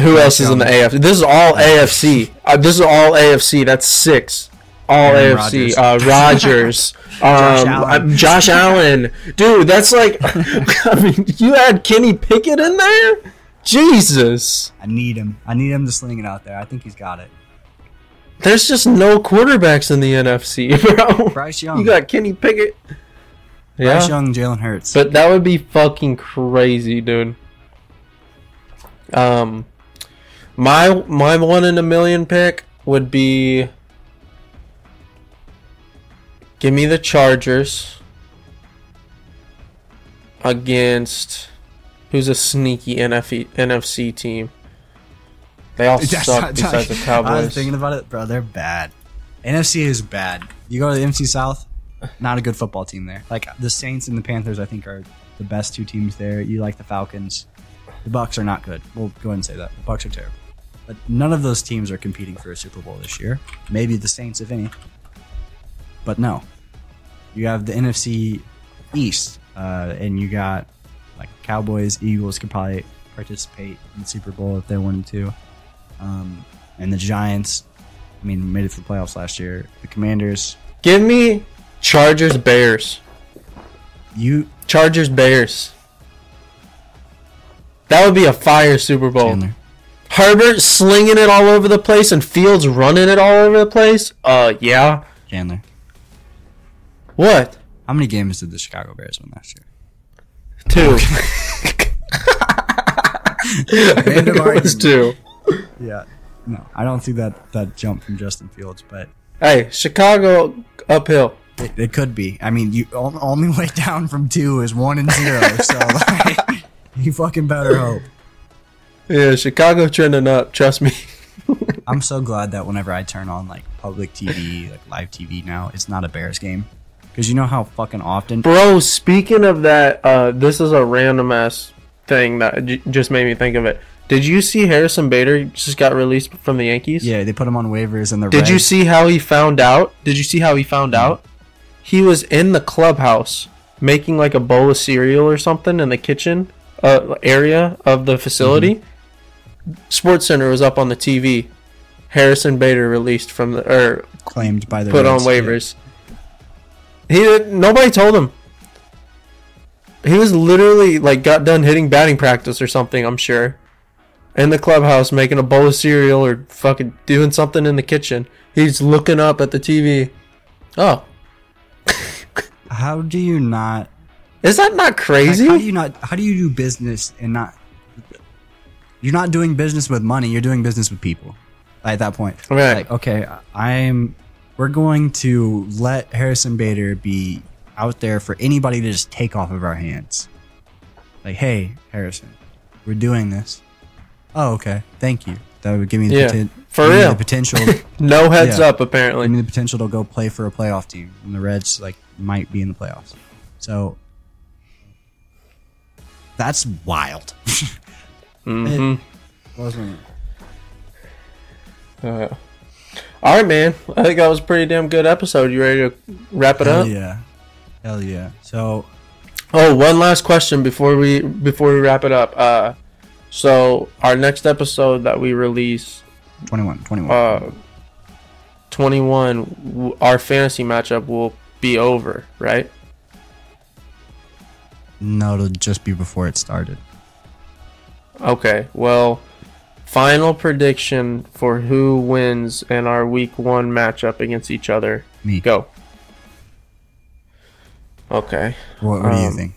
Speaker 1: who else is in the AFC? This is all AFC. Uh, this is all AFC. That's six. All
Speaker 2: Aaron
Speaker 1: AFC.
Speaker 2: Rodgers.
Speaker 1: Uh, Rodgers, um,
Speaker 2: Allen.
Speaker 1: uh, Josh Allen, dude. That's like, I mean, you had Kenny Pickett in there. Jesus.
Speaker 2: I need him. I need him to sling it out there. I think he's got it.
Speaker 1: There's just no quarterbacks in the NFC, bro.
Speaker 2: Bryce Young.
Speaker 1: You got Kenny Pickett.
Speaker 2: Bryce
Speaker 1: Yeah,
Speaker 2: Young, Jalen Hurts.
Speaker 1: but that would be fucking crazy, dude. Um, my my one in a million pick would be. Give me the Chargers against who's a sneaky NFE, NFC team. They all
Speaker 2: That's
Speaker 1: suck besides the Cowboys.
Speaker 2: I was thinking about it, bro. They're bad. NFC is bad. You go to the NFC South, not a good football team there. Like the Saints and the Panthers, I think are the best two teams there. You like the Falcons. The Bucs are not good. We'll go ahead and say that the Bucs are terrible. But none of those teams are competing for a Super Bowl this year. Maybe the Saints, if any. But no, you have the NFC East, uh, and you got like Cowboys, Eagles could probably participate in the Super Bowl if they wanted to. Um, and the Giants, I mean, made it to the playoffs last year. The Commanders,
Speaker 1: Give me Chargers Bears.
Speaker 2: you,
Speaker 1: Chargers Bears. That would be a fire Super Bowl.
Speaker 2: Chandler.
Speaker 1: Herbert slinging it all over the place and Fields running it all over the place. Uh, yeah.
Speaker 2: Chandler.
Speaker 1: What?
Speaker 2: How many games did the Chicago Bears win last year?
Speaker 1: Two.
Speaker 2: Random
Speaker 1: it was two.
Speaker 2: Yeah. No, I don't see that that jump from Justin Fields, but
Speaker 1: Hey, Chicago uphill.
Speaker 2: it, it could be. I mean, you only way down from two is one and zero, so like, you fucking better hope.
Speaker 1: Yeah, Chicago trending up. Trust me.
Speaker 2: I'm so glad that whenever I turn on like public TV, like live TV now, it's not a Bears game. Because you know how fucking often
Speaker 1: Bro, speaking of that, uh, this is a random ass thing that j- just made me think of it. Did you see Harrison Bader just got released from the Yankees?
Speaker 2: Yeah, they put him on waivers and the
Speaker 1: Did you see how he found out? Did you see how he found out? He was in the clubhouse making like a bowl of cereal or something in the kitchen uh, area of the facility. Sports Center was up on the TV. Harrison Bader released from the or
Speaker 2: claimed by the
Speaker 1: put on
Speaker 2: Reds?
Speaker 1: waivers. He did, nobody told him. He was literally like got done hitting batting practice or something. I'm sure, in the clubhouse making a bowl of cereal or fucking doing something in the kitchen. He's looking up at the TV. Oh,
Speaker 2: How do you not?
Speaker 1: is that not crazy?
Speaker 2: how do you not? How do you do business and not? You're not doing business with money. You're doing business with people. At that point,
Speaker 1: Right.
Speaker 2: Like, okay, I'm. We're going to let Harrison Bader be out there for anybody to just take off of our hands. Like, hey, Harrison, we're doing this. Oh, okay. Thank you. That would give me the,
Speaker 1: Yeah,
Speaker 2: poten-
Speaker 1: for real.
Speaker 2: the potential.
Speaker 1: no heads
Speaker 2: Yeah.
Speaker 1: up, apparently.
Speaker 2: give me the potential to go play for a playoff team, and the Reds like might be in the playoffs. So that's wild.
Speaker 1: hmm
Speaker 2: Wasn't
Speaker 1: Uh, all right, man. I think that was a pretty damn good episode. You ready to wrap it
Speaker 2: Hell
Speaker 1: up?
Speaker 2: yeah, hell yeah. So
Speaker 1: Oh, one last question before we before we wrap it up. Uh, so our next episode that we release,
Speaker 2: 21, 21.
Speaker 1: uh, twenty one, our fantasy matchup will be over, right?
Speaker 2: no, it'll just be before it started.
Speaker 1: Okay. Well, final prediction for who wins in our week one matchup against each other.
Speaker 2: Me.
Speaker 1: Go. Okay.
Speaker 2: What, what do you
Speaker 1: Um,
Speaker 2: think?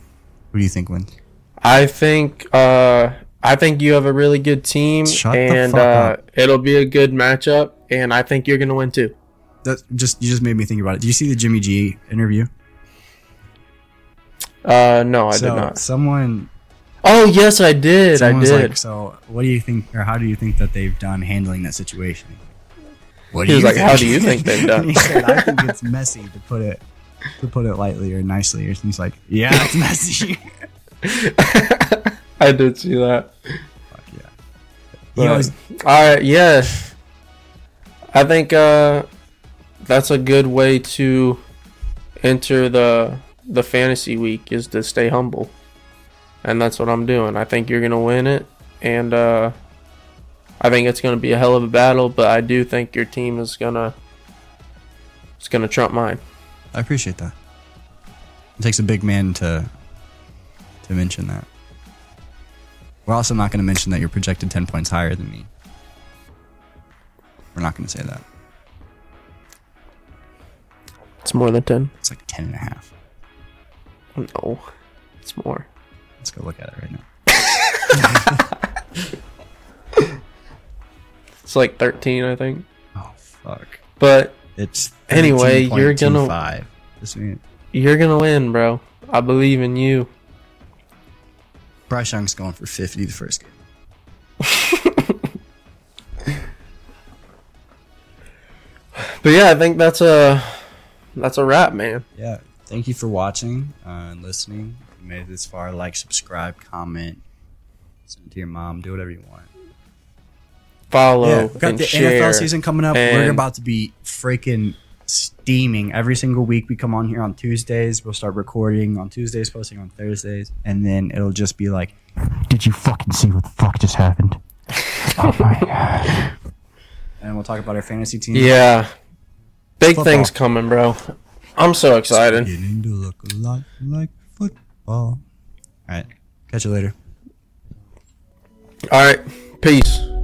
Speaker 2: Who do you think wins?
Speaker 1: I think uh I think you have a really good team
Speaker 2: Shut
Speaker 1: and uh it'll be a good matchup and I think you're going to win too.
Speaker 2: That just you just made me think about it. Did you see the Jimmy G interview?
Speaker 1: Uh no, I
Speaker 2: so
Speaker 1: did not.
Speaker 2: someone
Speaker 1: Oh, yes, I did. I
Speaker 2: someone was
Speaker 1: did.
Speaker 2: like, so what do you think, or how do you think that they've done handling that situation? What
Speaker 1: He was like, "How do you think they've done?"
Speaker 2: he said, I think it's messy to put it to put it lightly or nicely. And he's like, yeah, it's messy.
Speaker 1: I did see that.
Speaker 2: Fuck yeah. He
Speaker 1: But,
Speaker 2: always,
Speaker 1: all right, yeah. I think uh that's a good way to enter the the fantasy week is to stay humble. And that's what I'm doing. I think you're going to win it and uh I think it's going to be a hell of a battle, but I do think your team is going to it's going to trump mine.
Speaker 2: I appreciate that. It takes a big man to to mention that. We're also not going to mention that you're projected 10 points higher than me. We're not going to say that.
Speaker 1: It's more than 10.
Speaker 2: It's like 10 and a half.
Speaker 1: No. It's more.
Speaker 2: Let's go look at it right now.
Speaker 1: It's like 13, I think.
Speaker 2: Oh, fuck.
Speaker 1: But
Speaker 2: It's
Speaker 1: Anyway, you're gonna-
Speaker 2: 13.25. This mean
Speaker 1: you're to win, bro. I believe in you.
Speaker 2: Bryce Young's going for 50 the first game.
Speaker 1: But yeah, I think that's a that's a wrap, man.
Speaker 2: Yeah. Thank you for watching uh, and listening. Made it this far, like, subscribe, comment, send it to your mom, do whatever you want.
Speaker 1: Follow
Speaker 2: yeah, we got the. NFL season coming up. We're about to be freaking steaming every single week. We come on here on Tuesdays. We'll start recording on Tuesdays, posting on Thursdays, and then it'll just be like,
Speaker 3: Did you fucking see what the fuck just happened? Oh my god.
Speaker 2: and we'll talk about our fantasy team.
Speaker 1: Yeah, big
Speaker 2: Football.
Speaker 1: things coming, bro. I'm so excited.
Speaker 2: Beginning to look a lot like football. All right, catch you later.
Speaker 1: All right, peace.